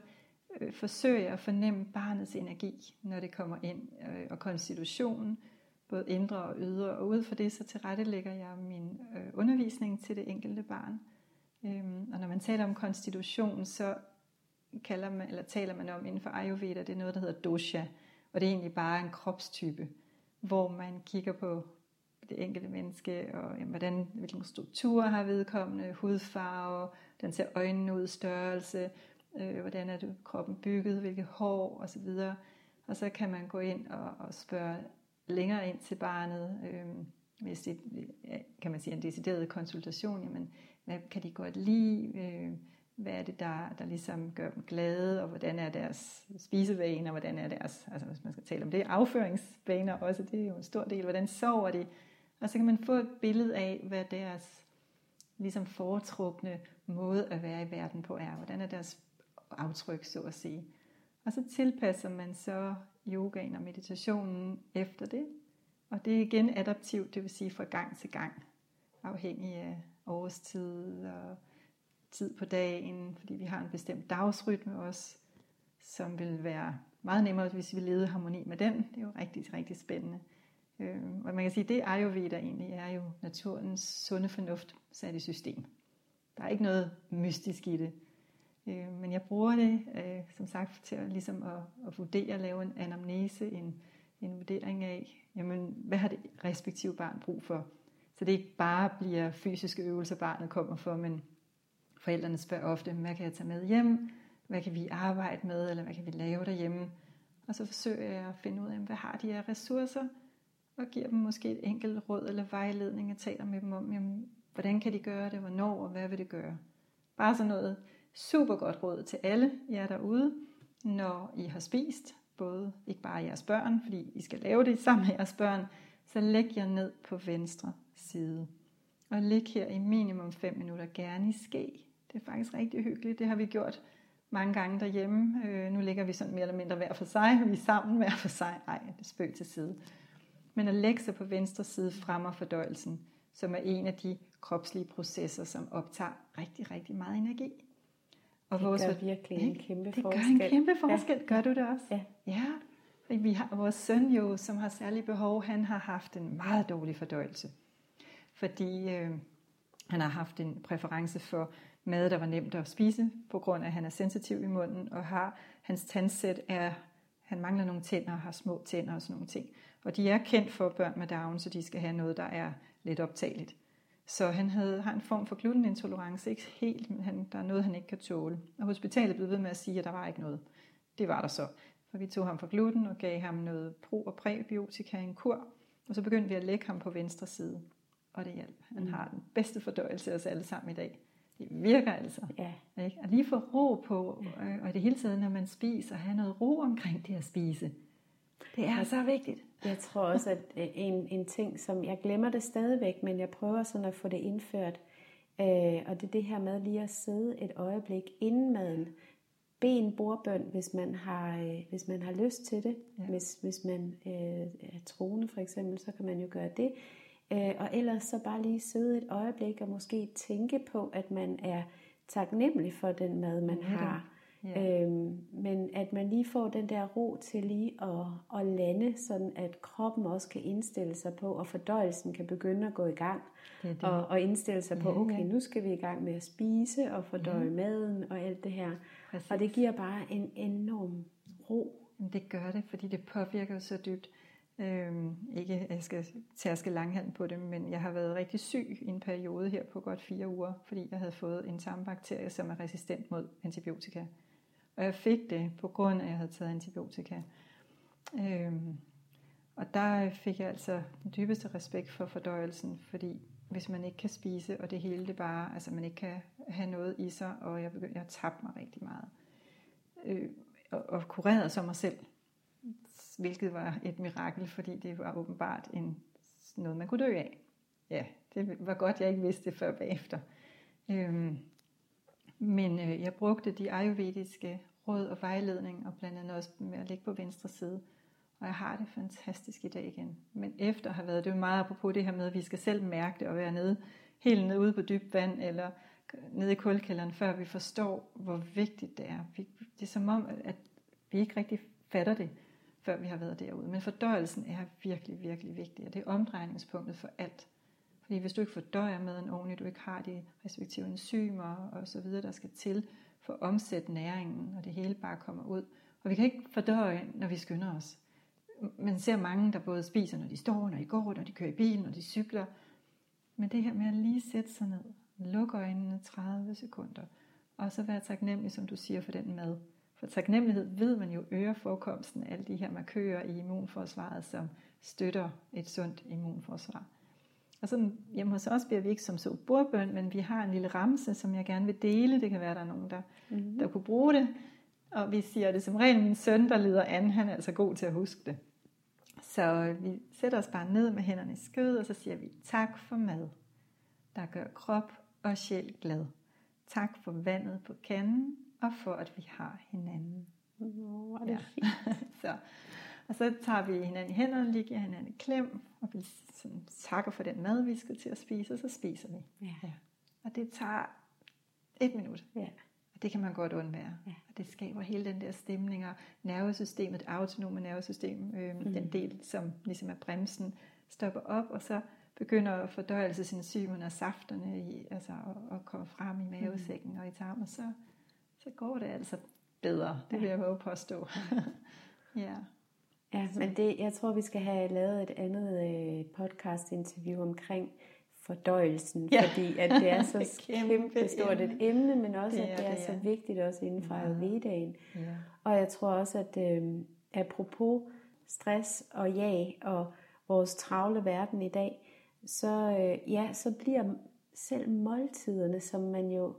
øh, forsøger jeg at fornemme barnets energi, når det kommer ind, øh, og konstitutionen, både indre og ydre, og ud fra det så tilrettelægger jeg min øh, undervisning til det enkelte barn. Øhm, og når man taler om konstitution, så kalder man, eller taler man om inden for Ayurveda, det er noget, der hedder dosha, og det er egentlig bare en kropstype, hvor man kigger på, det enkelte menneske, og jamen, hvordan, hvilken struktur har vedkommende, hudfarve, den ser øjnene ud, størrelse, øh, hvordan er det kroppen bygget, hvilke hår osv. Og så kan man gå ind og, og spørge længere ind til barnet, øh, hvis det kan man sige en decideret konsultation, jamen, hvad kan de godt lide, øh, hvad er det, der, der ligesom gør dem glade, og hvordan er deres spisevaner, hvordan er deres, altså hvis man skal tale om det, afføringsvaner også, det er jo en stor del, hvordan sover de, og så kan man få et billede af, hvad deres ligesom foretrukne måde at være i verden på er, hvordan er deres aftryk, så at sige. Og så tilpasser man så yogaen og meditationen efter det, og det er igen adaptivt, det vil sige fra gang til gang, afhængig af årstid og tid på dagen, fordi vi har en bestemt dagsrytme også, som vil være meget nemmere, hvis vi levede harmoni med den. Det er jo rigtig, rigtig spændende. Øh, og man kan sige, at det Ayurveda egentlig er jo naturens sunde fornuft sat i system. Der er ikke noget mystisk i det. Øh, men jeg bruger det, øh, som sagt, til at, ligesom at, at vurdere, at lave en anamnese, en, en vurdering af, jamen, hvad har det respektive barn brug for. Så det ikke bare bliver fysiske øvelser, barnet kommer for, men Forældrene spørger ofte, hvad kan jeg tage med hjem? Hvad kan vi arbejde med, eller hvad kan vi lave derhjemme? Og så forsøger jeg at finde ud af, hvad har de af ressourcer, og giver dem måske et enkelt råd eller vejledning, og taler med dem om, jamen, hvordan kan de gøre det, hvornår, og hvad vil det gøre? Bare sådan noget super godt råd til alle jer derude, når I har spist, både ikke bare jeres børn, fordi I skal lave det sammen med jeres børn, så læg jer ned på venstre side. Og læg her i minimum 5 minutter, gerne i ske. Det er faktisk rigtig hyggeligt. Det har vi gjort mange gange derhjemme. Øh, nu ligger vi sådan mere eller mindre hver for sig. Vi er sammen hver for sig. Ej, det spøg til side. Men at lægge sig på venstre side fremmer fordøjelsen, som er en af de kropslige processer, som optager rigtig, rigtig meget energi. Og det vores, gør virkelig en kæmpe det forskel. Det gør en kæmpe forskel. Ja. Gør du det også? Ja. Ja. Vi har, vores søn jo, som har særlige behov, han har haft en meget dårlig fordøjelse. Fordi øh, han har haft en præference for mad, der var nemt at spise, på grund af, at han er sensitiv i munden, og har hans tandsæt er, han mangler nogle tænder, har små tænder og sådan nogle ting. Og de er kendt for børn med Down, så de skal have noget, der er lidt optageligt. Så han havde, har en form for glutenintolerance, ikke helt, men han, der er noget, han ikke kan tåle. Og hospitalet blev ved med at sige, at der var ikke noget. Det var der så. For vi tog ham for gluten og gav ham noget pro- og præbiotika i en kur. Og så begyndte vi at lægge ham på venstre side. Og det hjalp. Han har den bedste fordøjelse af os alle sammen i dag. Det virker altså. Ja. Ikke? At lige få ro på, øh, og i det hele taget, når man spiser, have noget ro omkring det at spise. Det er så vigtigt. Jeg tror også, at øh, en, en ting, som jeg glemmer det stadigvæk, men jeg prøver sådan at få det indført, øh, og det er det her med lige at sidde et øjeblik inden maden. Be en bordbøn, hvis man har, øh, hvis man har lyst til det. Ja. Hvis, hvis man øh, er troende for eksempel, så kan man jo gøre det. Øh, og ellers så bare lige sidde et øjeblik og måske tænke på, at man er taknemmelig for den mad, man ja, har. Ja. Øhm, men at man lige får den der ro til lige at, at lande, sådan at kroppen også kan indstille sig på, og fordøjelsen kan begynde at gå i gang. Det det. Og, og indstille sig på, okay, nu skal vi i gang med at spise og fordøje ja. maden og alt det her. Præcis. Og det giver bare en enorm ro. Det gør det, fordi det påvirker så dybt. Øhm, ikke at jeg skal tærske langhand på det, men jeg har været rigtig syg i en periode her på godt fire uger, fordi jeg havde fået en tarmbakterie, som er resistent mod antibiotika. Og jeg fik det på grund af, at jeg havde taget antibiotika. Øhm, og der fik jeg altså den dybeste respekt for fordøjelsen, fordi hvis man ikke kan spise, og det hele det bare, altså man ikke kan have noget i sig, og jeg begyndte at tabe mig rigtig meget. Øh, og, og kurerede så mig selv hvilket var et mirakel, fordi det var åbenbart en, noget, man kunne dø af. Ja, det var godt, jeg ikke vidste det før bagefter. Øhm, men øh, jeg brugte de ayurvediske råd og vejledning, og blandt andet også med at ligge på venstre side. Og jeg har det fantastisk i dag igen. Men efter at have været, det er meget apropos det her med, at vi skal selv mærke det og være nede, helt nede ude på dybt vand, eller nede i kulkælderen, før vi forstår, hvor vigtigt det er. det er som om, at vi ikke rigtig fatter det før vi har været derude. Men fordøjelsen er virkelig, virkelig vigtig, og det er omdrejningspunktet for alt. Fordi hvis du ikke fordøjer maden ordentligt, du ikke har de respektive enzymer og så videre, der skal til for at omsætte næringen, og det hele bare kommer ud. Og vi kan ikke fordøje, når vi skynder os. man ser mange, der både spiser, når de står, når de går, når de kører i bil, når de cykler. Men det her med at lige sætte sig ned, lukke øjnene 30 sekunder, og så være taknemmelig, som du siger, for den mad. For taknemmelighed ved man jo øger forekomsten af alle de her markører i immunforsvaret, som støtter et sundt immunforsvar. Og sådan, hjemme hos os bliver vi ikke som så bordbøn, men vi har en lille ramse, som jeg gerne vil dele. Det kan være, der er nogen, der, mm-hmm. der kunne bruge det. Og vi siger det som regel, min søn, der leder an, han er altså god til at huske det. Så vi sætter os bare ned med hænderne i skød, og så siger vi tak for mad, der gør krop og sjæl glad. Tak for vandet på kanden, og for at vi har hinanden. Oh, det ja. fint. så, og så tager vi hinanden i hænderne, lige giver hinanden et klem, og vi sådan, takker for den mad, vi skal til at spise, og så spiser vi. Ja. Ja. Og det tager et minut. Ja. Og det kan man godt undvære. Ja. Og det skaber hele den der stemning, og nervesystemet, autonome nervesystem, øh, mm. den del, som ligesom er bremsen, stopper op, og så begynder fordøjelsesenzymerne og safterne i, altså, at, at komme frem i mavesækken mm. og i tarmen, så, så går det altså bedre. Det vil jeg våge påstå. ja. Ja, men det, jeg tror, vi skal have lavet et andet øh, podcast-interview omkring fordøjelsen, ja. fordi at det er så kæmpe, kæmpe stort et emne, men også det er, at det er, det er. så vigtigt også inden for Ayurvedaen. Ja. Og jeg tror også, at øh, apropos stress og ja og vores travle verden i dag, så, øh, ja, så bliver selv måltiderne, som man jo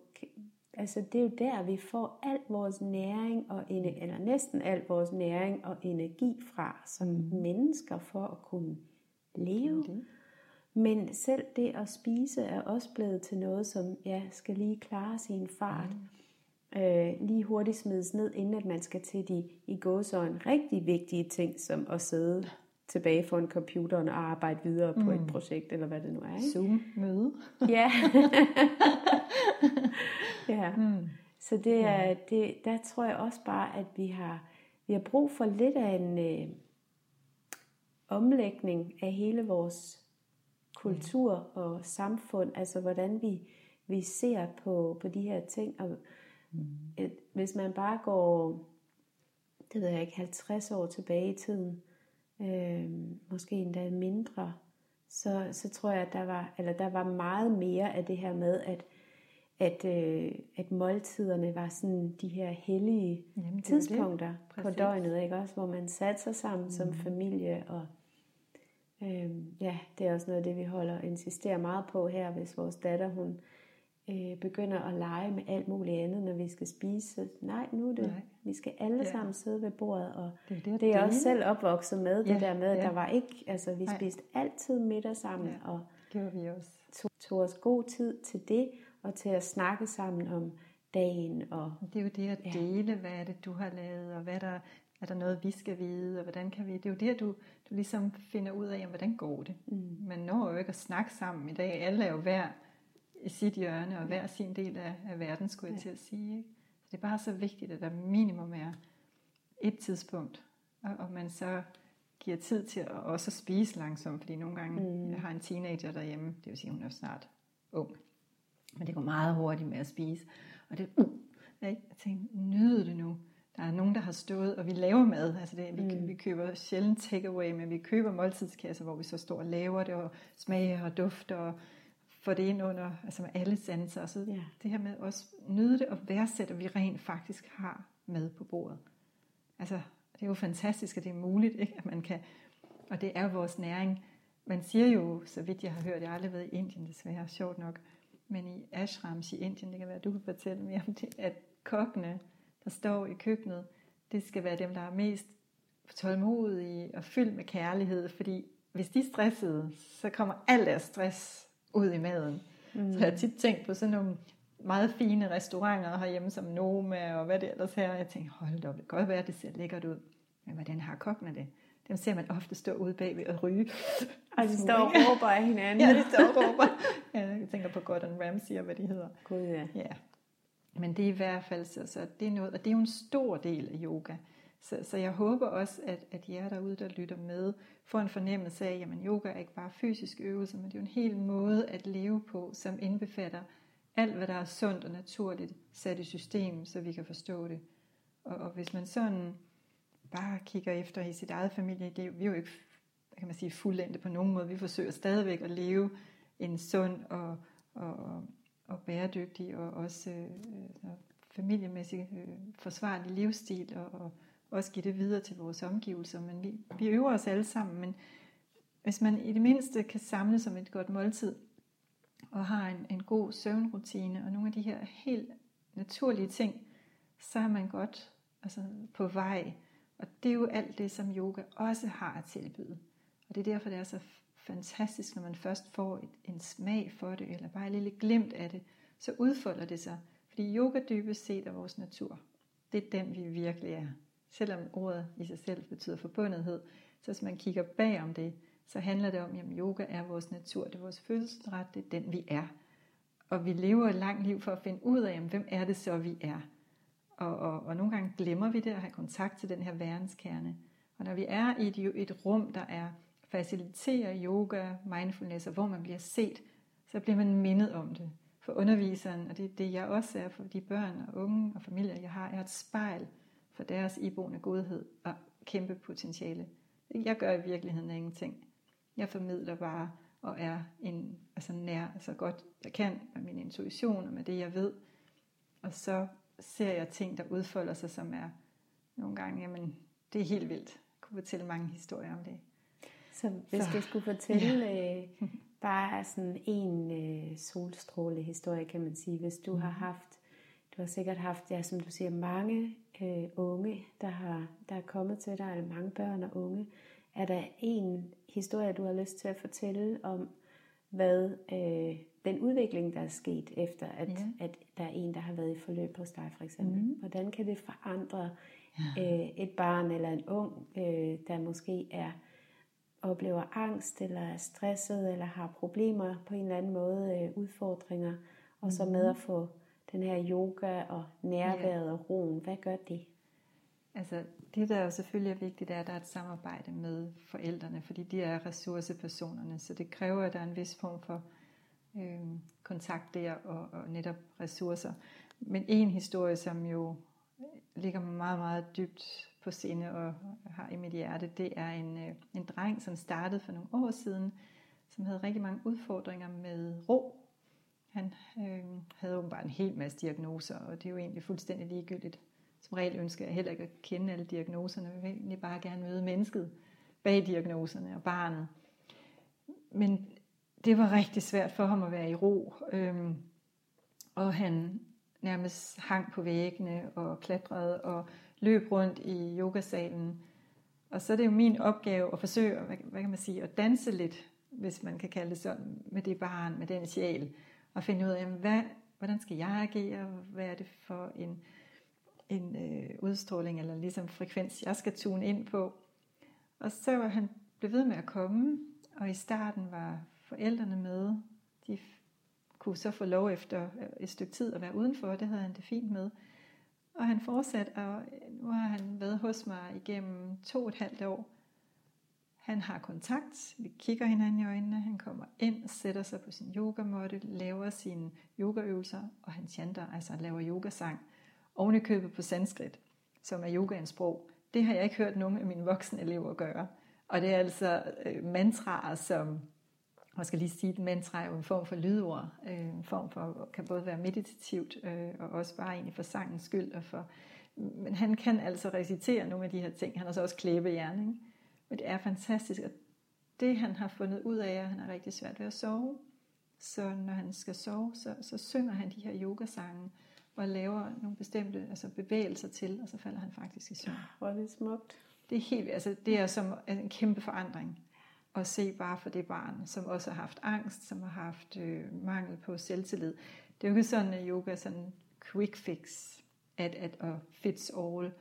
Altså det er jo der, vi får al vores næring, og eller næsten al vores næring og energi fra som mm. mennesker for at kunne leve. Okay. Men selv det at spise er også blevet til noget, som ja, skal lige klare sin fart. Mm. Øh, lige hurtigt smides ned, inden at man skal til de i gåsøjne rigtig vigtige ting, som at sidde tilbage for en computer og arbejde videre på mm. et projekt, eller hvad det nu er. Ikke? Zoom-møde. ja. ja. Mm. Så det er, det, der tror jeg også bare, at vi har, vi har brug for lidt af en øh, omlægning af hele vores kultur mm. og samfund, altså hvordan vi, vi ser på, på de her ting. Og mm. et, hvis man bare går, det ved jeg ikke, 50 år tilbage i tiden, øh, måske endda mindre, så, så tror jeg, at der var, eller der var meget mere af det her med, at at, øh, at måltiderne var sådan de her hellige Jamen, tidspunkter på døgnet, ikke også, hvor man satte sig sammen mm. som familie, og øh, ja, det er også noget af det, vi holder insisterer meget på her, hvis vores datter, hun øh, begynder at lege med alt muligt andet, når vi skal spise. Så nej, nu er det, nej. vi skal alle ja. sammen sidde ved bordet, og det, det, det er jeg også selv opvokset med, ja, det der med, at ja. der var ikke, altså vi nej. spiste altid middag sammen, ja, og gjorde vi også. Tog, tog os god tid til det, og til at snakke sammen om dagen. Og, det er jo det at dele, ja. hvad er det, du har lavet, og hvad der, er der noget, vi skal vide, og hvordan kan vi... Det er jo det, du, du ligesom finder ud af, hvordan går det. Mm. Man når jo ikke at snakke sammen i dag. Alle er jo hver i sit hjørne, og hver sin del af, af verden, skulle jeg ja. til at sige. Ikke? Så det er bare så vigtigt, at der minimum er et tidspunkt, og, og man så giver tid til at også spise langsomt, fordi nogle gange, mm. jeg har en teenager derhjemme, det vil sige, hun er snart ung, men det går meget hurtigt med at spise. Og det, uh, jeg tænkte, nyd det nu. Der er nogen, der har stået, og vi laver mad. Altså det, vi, mm. vi køber sjældent takeaway, men vi køber måltidskasser, hvor vi så står og laver det, og smager og dufter, og får det ind under altså med alle sanser. Og så yeah. det her med også nyde det og værdsætte, at vi rent faktisk har mad på bordet. Altså, det er jo fantastisk, at det er muligt, ikke? at man kan, og det er vores næring. Man siger jo, så vidt jeg har hørt, jeg har aldrig været i Indien desværre, sjovt nok, men i ashrams i Indien, det kan være, at du kan fortælle mere om det, at kokkene, der står i køkkenet, det skal være dem, der er mest tålmodige og fyldt med kærlighed, fordi hvis de er stressede, så kommer al deres stress ud i maden. Mm. Så jeg har tit tænkt på sådan nogle meget fine restauranter herhjemme, som Noma og hvad det ellers her. Jeg tænker, hold da op, det kan godt være, det ser lækkert ud. Men hvordan har kokkene det? Dem ser man ofte stå ude bagved og ryge. Og de står og råber af hinanden. ja, de står og råber. Ja, jeg tænker på Gordon Ramsay og hvad de hedder. God, ja. ja. Men det er i hvert fald, så, så det er noget, og det er jo en stor del af yoga. Så, så jeg håber også, at, at jer derude, der lytter med, får en fornemmelse af, at yoga er ikke bare fysisk øvelse, men det er jo en hel måde at leve på, som indbefatter alt, hvad der er sundt og naturligt sat i system, så vi kan forstå det. Og, og hvis man sådan bare kigger efter i sit eget familieliv. Vi er jo ikke kan man sige, fuldendte på nogen måde. Vi forsøger stadigvæk at leve en sund og, og, og bæredygtig og også øh, familiemæssig øh, forsvarlig livsstil og, og også give det videre til vores omgivelser. Men vi, vi øver os alle sammen, men hvis man i det mindste kan samle som et godt måltid, og har en, en god søvnrutine, og nogle af de her helt naturlige ting, så er man godt altså, på vej. Og det er jo alt det, som yoga også har at tilbyde. Og det er derfor, det er så fantastisk, når man først får et, en smag for det, eller bare et lille glimt af det, så udfolder det sig. Fordi yoga dybest set er vores natur. Det er den, vi virkelig er. Selvom ordet i sig selv betyder forbundethed, så hvis man kigger bag om det, så handler det om, at yoga er vores natur, det er vores fødselsret, det er den, vi er. Og vi lever et langt liv for at finde ud af, jamen, hvem er det så, vi er. Og, og, og nogle gange glemmer vi det at have kontakt til den her verdenskerne. Og når vi er i et, et rum, der er faciliterer yoga, mindfulness, og hvor man bliver set, så bliver man mindet om det. For underviseren, og det er det, jeg også er for de børn og unge og familier, jeg har, er et spejl for deres iboende godhed og kæmpe potentiale. Jeg gør i virkeligheden ingenting. Jeg formidler bare og er en, altså nær så godt jeg kan med min intuition og med det jeg ved. Og så ser jeg ting, der udfolder sig, som er nogle gange, jamen det er helt vildt. Jeg kunne fortælle mange historier om det. Så hvis så, du skulle fortælle ja. øh, bare sådan en øh, solstråle historie, kan man sige, hvis du mm. har haft, du har sikkert haft, ja, som du siger, mange øh, unge, der har der er kommet til dig, eller mange børn og unge. Er der en historie, du har lyst til at fortælle om, hvad øh, den udvikling, der er sket efter, at, ja. at der er en, der har været i forløb hos dig, for eksempel. Mm. Hvordan kan det forandre ja. øh, et barn eller en ung, øh, der måske er oplever angst, eller er stresset, eller har problemer på en eller anden måde, øh, udfordringer, og så med at få den her yoga og nærværet og roen. Hvad gør det? Altså, det der jo selvfølgelig er vigtigt, er, at der er et samarbejde med forældrene, fordi de er ressourcepersonerne, så det kræver, at der er en vis form for øh, kontakt der og, og netop ressourcer. Men en historie, som jo ligger meget, meget dybt på sinde og har i mit hjerte, det er en, øh, en dreng, som startede for nogle år siden, som havde rigtig mange udfordringer med ro. Han øh, havde åbenbart en hel masse diagnoser, og det er jo egentlig fuldstændig ligegyldigt. Som regel ønsker jeg heller ikke at kende alle diagnoserne, jeg vil egentlig bare gerne møde mennesket bag diagnoserne og barnet. Men det var rigtig svært for ham at være i ro, Øhm, og han nærmest hang på væggene og klatrede og løb rundt i yogasalen. Og så er det jo min opgave at forsøge, hvad, hvad kan man sige, at danse lidt, hvis man kan kalde det sådan, med det barn, med den sjæl, og finde ud af, hvad, hvordan skal jeg agere, hvad er det for en, en øh, udstråling eller ligesom frekvens, jeg skal tune ind på. Og så var han blev ved med at komme, og i starten var forældrene med. De kunne så få lov efter øh, et stykke tid at være udenfor, det havde han det fint med. Og han fortsatte, og øh, nu har han været hos mig igennem to og et halvt år. Han har kontakt, vi kigger hinanden i øjnene, han kommer ind, sætter sig på sin yogamåtte, laver sine yogaøvelser, og han chanter, altså laver yogasang, oven i købet på sanskrit, som er yogaens sprog. Det har jeg ikke hørt nogen af mine voksne elever gøre. Og det er altså øh, mantraer, som man skal lige sige, at mantra er jo en form for lydord, øh, en form for, kan både være meditativt, øh, og også bare egentlig for sangens skyld. Og for, men han kan altså recitere nogle af de her ting. Han har så også klæbehjerne, ikke? Men det er fantastisk, og det han har fundet ud af, at han er rigtig svært ved at sove. Så når han skal sove, så, så synger han de her yogasange, og laver nogle bestemte altså bevægelser til, og så falder han faktisk i søvn. Hvor er det smukt. Det er helt, altså det er som en kæmpe forandring at se bare for det barn, som også har haft angst, som har haft øh, mangel på selvtillid. Det er jo ikke sådan, at yoga er sådan quick fix, at, at at fits all.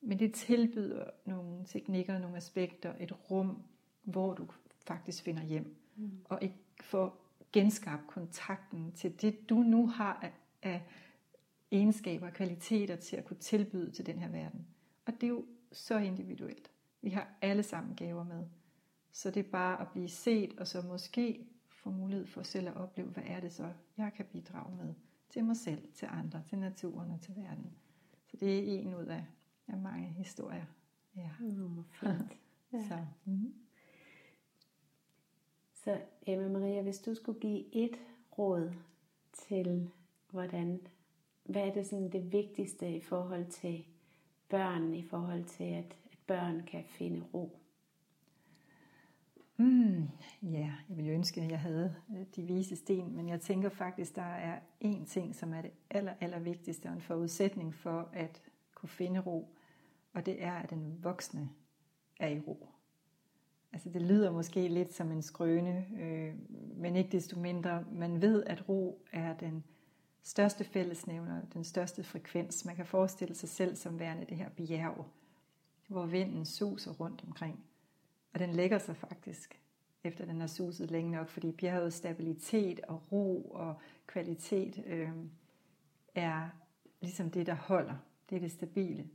Men det tilbyder nogle teknikker, nogle aspekter, et rum, hvor du faktisk finder hjem. Mm. Og ikke får genskabt kontakten til det, du nu har af, af egenskaber og kvaliteter til at kunne tilbyde til den her verden. Og det er jo så individuelt. Vi har alle sammen gaver med. Så det er bare at blive set, og så måske få mulighed for selv at opleve, hvad er det så, jeg kan bidrage med til mig selv, til andre, til naturen og til verden. Så det er en ud af, af mange historier, Ja. Mm, fint. Ja. Så, mm. Så Emma Maria, hvis du skulle give et råd til, hvordan, hvad er det sådan det vigtigste i forhold til børn, i forhold til at, at børn kan finde ro? Mm, ja, jeg ville ønske, at jeg havde øh, de vise sten, men jeg tænker faktisk, der er én ting, som er det aller, aller vigtigste og en forudsætning for at kunne finde ro, og det er, at den voksne er i ro. Altså det lyder måske lidt som en skrøne, øh, men ikke desto mindre. Man ved, at ro er den største fællesnævner, den største frekvens. Man kan forestille sig selv som værende det her bjerg, hvor vinden suser rundt omkring. Og den lægger sig faktisk, efter den har suset længe nok, fordi bjergets stabilitet og ro og kvalitet øh, er ligesom det, der holder. Det er det stabile.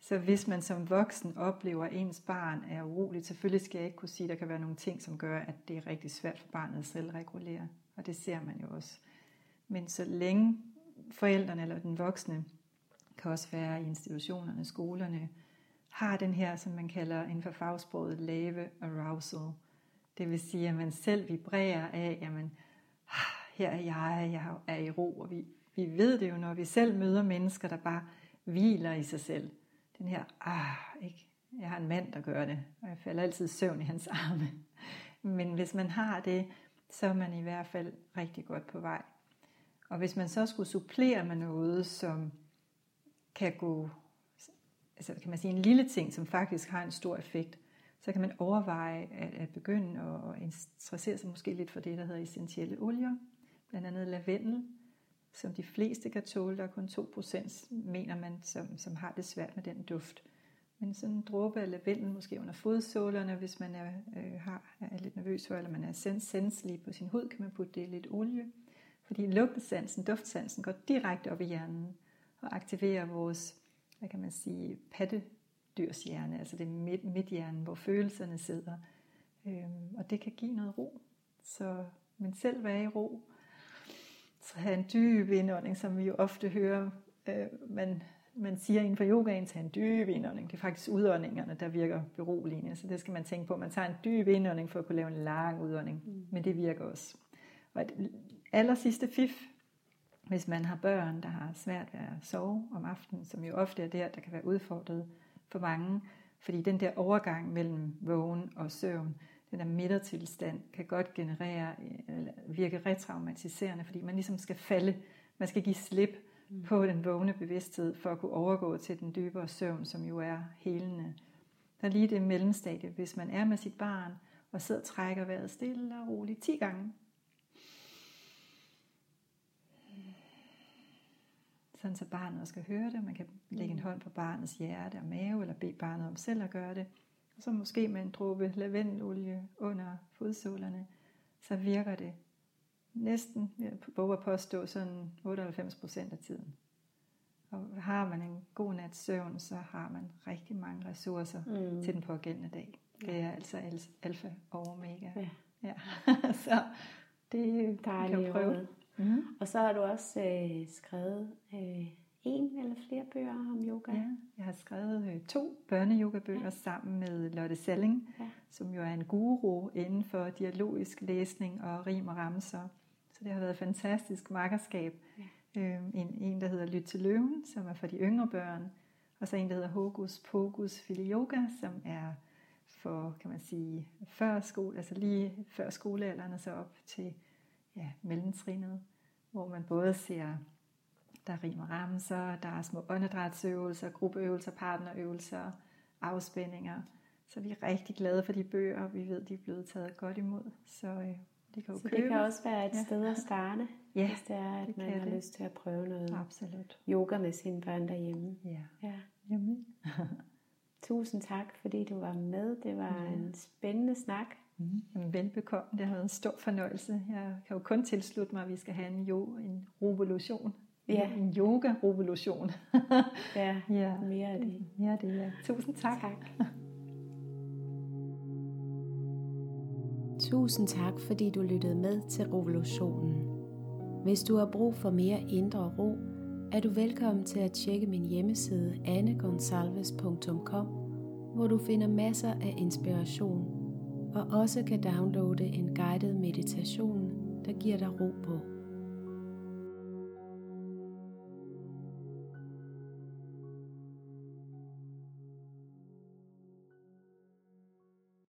Så hvis man som voksen oplever, at ens barn er uroligt, selvfølgelig skal jeg ikke kunne sige, at der kan være nogle ting, som gør, at det er rigtig svært for barnet at selv regulere. Og det ser man jo også. Men så længe forældrene eller den voksne, kan også være i institutionerne, skolerne, har den her, som man kalder inden for fagsproget, lave arousal. Det vil sige, at man selv vibrerer af, jamen, ah, her er jeg, jeg er i ro, og vi, vi ved det jo, når vi selv møder mennesker, der bare hviler i sig selv den her, ah, ikke? jeg har en mand, der gør det, og jeg falder altid søvn i hans arme. Men hvis man har det, så er man i hvert fald rigtig godt på vej. Og hvis man så skulle supplere med noget, som kan gå, altså kan man sige en lille ting, som faktisk har en stor effekt, så kan man overveje at, at begynde at interessere sig måske lidt for det, der hedder essentielle olier, blandt andet lavendel, som de fleste kan tåle. Der er kun 2% mener man, som, som har det svært med den duft. Men sådan en dråbe af lavendel, måske under fodsålerne, hvis man er, øh, har, er lidt nervøs for, eller man er senselig på sin hud, kan man putte det i lidt olie. Fordi lugtesansen, duftsansen går direkte op i hjernen og aktiverer vores, hvad kan man sige, pattedyrshjerne, altså det midt, midthjernen, hvor følelserne sidder. Øhm, og det kan give noget ro. Så men selv være i ro, så have en dyb indånding, som vi jo ofte hører, øh, man, man siger inden for yogaen, tage en dyb indånding. Det er faktisk udåndingerne, der virker beroligende, så det skal man tænke på. Man tager en dyb indånding for at kunne lave en lang udånding, mm. men det virker også. Og et aller sidste fif, hvis man har børn, der har svært ved at sove om aftenen, som jo ofte er der, der kan være udfordret for mange, fordi den der overgang mellem vågen og søvn, den der midtertilstand kan godt generere, eller virke retraumatiserende, fordi man ligesom skal falde, man skal give slip mm. på den vågne bevidsthed, for at kunne overgå til den dybere søvn, som jo er helende. Der er lige det mellemstadie, hvis man er med sit barn, og sidder og trækker vejret stille og roligt 10 gange. Sådan så barnet også skal høre det. Man kan lægge en mm. hånd på barnets hjerte og mave, eller bede barnet om selv at gøre det. Og så måske med en dråbe lavendelolie under fodsålerne, så virker det næsten, jeg våger påstå, sådan 98% af tiden. Og har man en god nats søvn, så har man rigtig mange ressourcer mm. til den pågældende dag. Det er altså alfa og omega. Ja. ja. så det Dejligt kan prøve. Mm. Og så har du også øh, skrevet øh, en eller flere bøger om yoga? Ja, jeg har skrevet øh, to børneyogabøger ja. sammen med Lotte Selling, ja. som jo er en guru inden for dialogisk læsning og rim og ramser. Så det har været et fantastisk makkerskab. Ja. Øhm, en, en, der hedder Lyt til løven, som er for de yngre børn, og så en, der hedder Hokus Pokus Fili Yoga, som er for, kan man sige, før skole, altså lige før skolealderen og så op til ja, mellemtrinet, hvor man både ser der er rim og ramser, der er små åndedrætsøvelser, gruppeøvelser, partnerøvelser, afspændinger. Så vi er rigtig glade for de bøger, vi ved, de er blevet taget godt imod. Så øh, de kan jo så købe. det kan også være et ja. sted at starte, ja, hvis det er, at det man har det. lyst til at prøve noget Absolut. yoga med sine børn derhjemme. Ja, ja. Jamen. Tusind tak, fordi du var med. Det var ja. en spændende snak. Mm. Jamen, velbekomme. Det har været en stor fornøjelse. Jeg kan jo kun tilslutte mig, at vi skal have en, jo, en revolution Ja. En yoga-revolution. ja, ja, mere af det. Mere af det, ja. Tusind tak. tak. Tusind tak, fordi du lyttede med til revolutionen. Hvis du har brug for mere indre ro, er du velkommen til at tjekke min hjemmeside annegonsalves.com, hvor du finder masser af inspiration og også kan downloade en guided meditation, der giver dig ro på.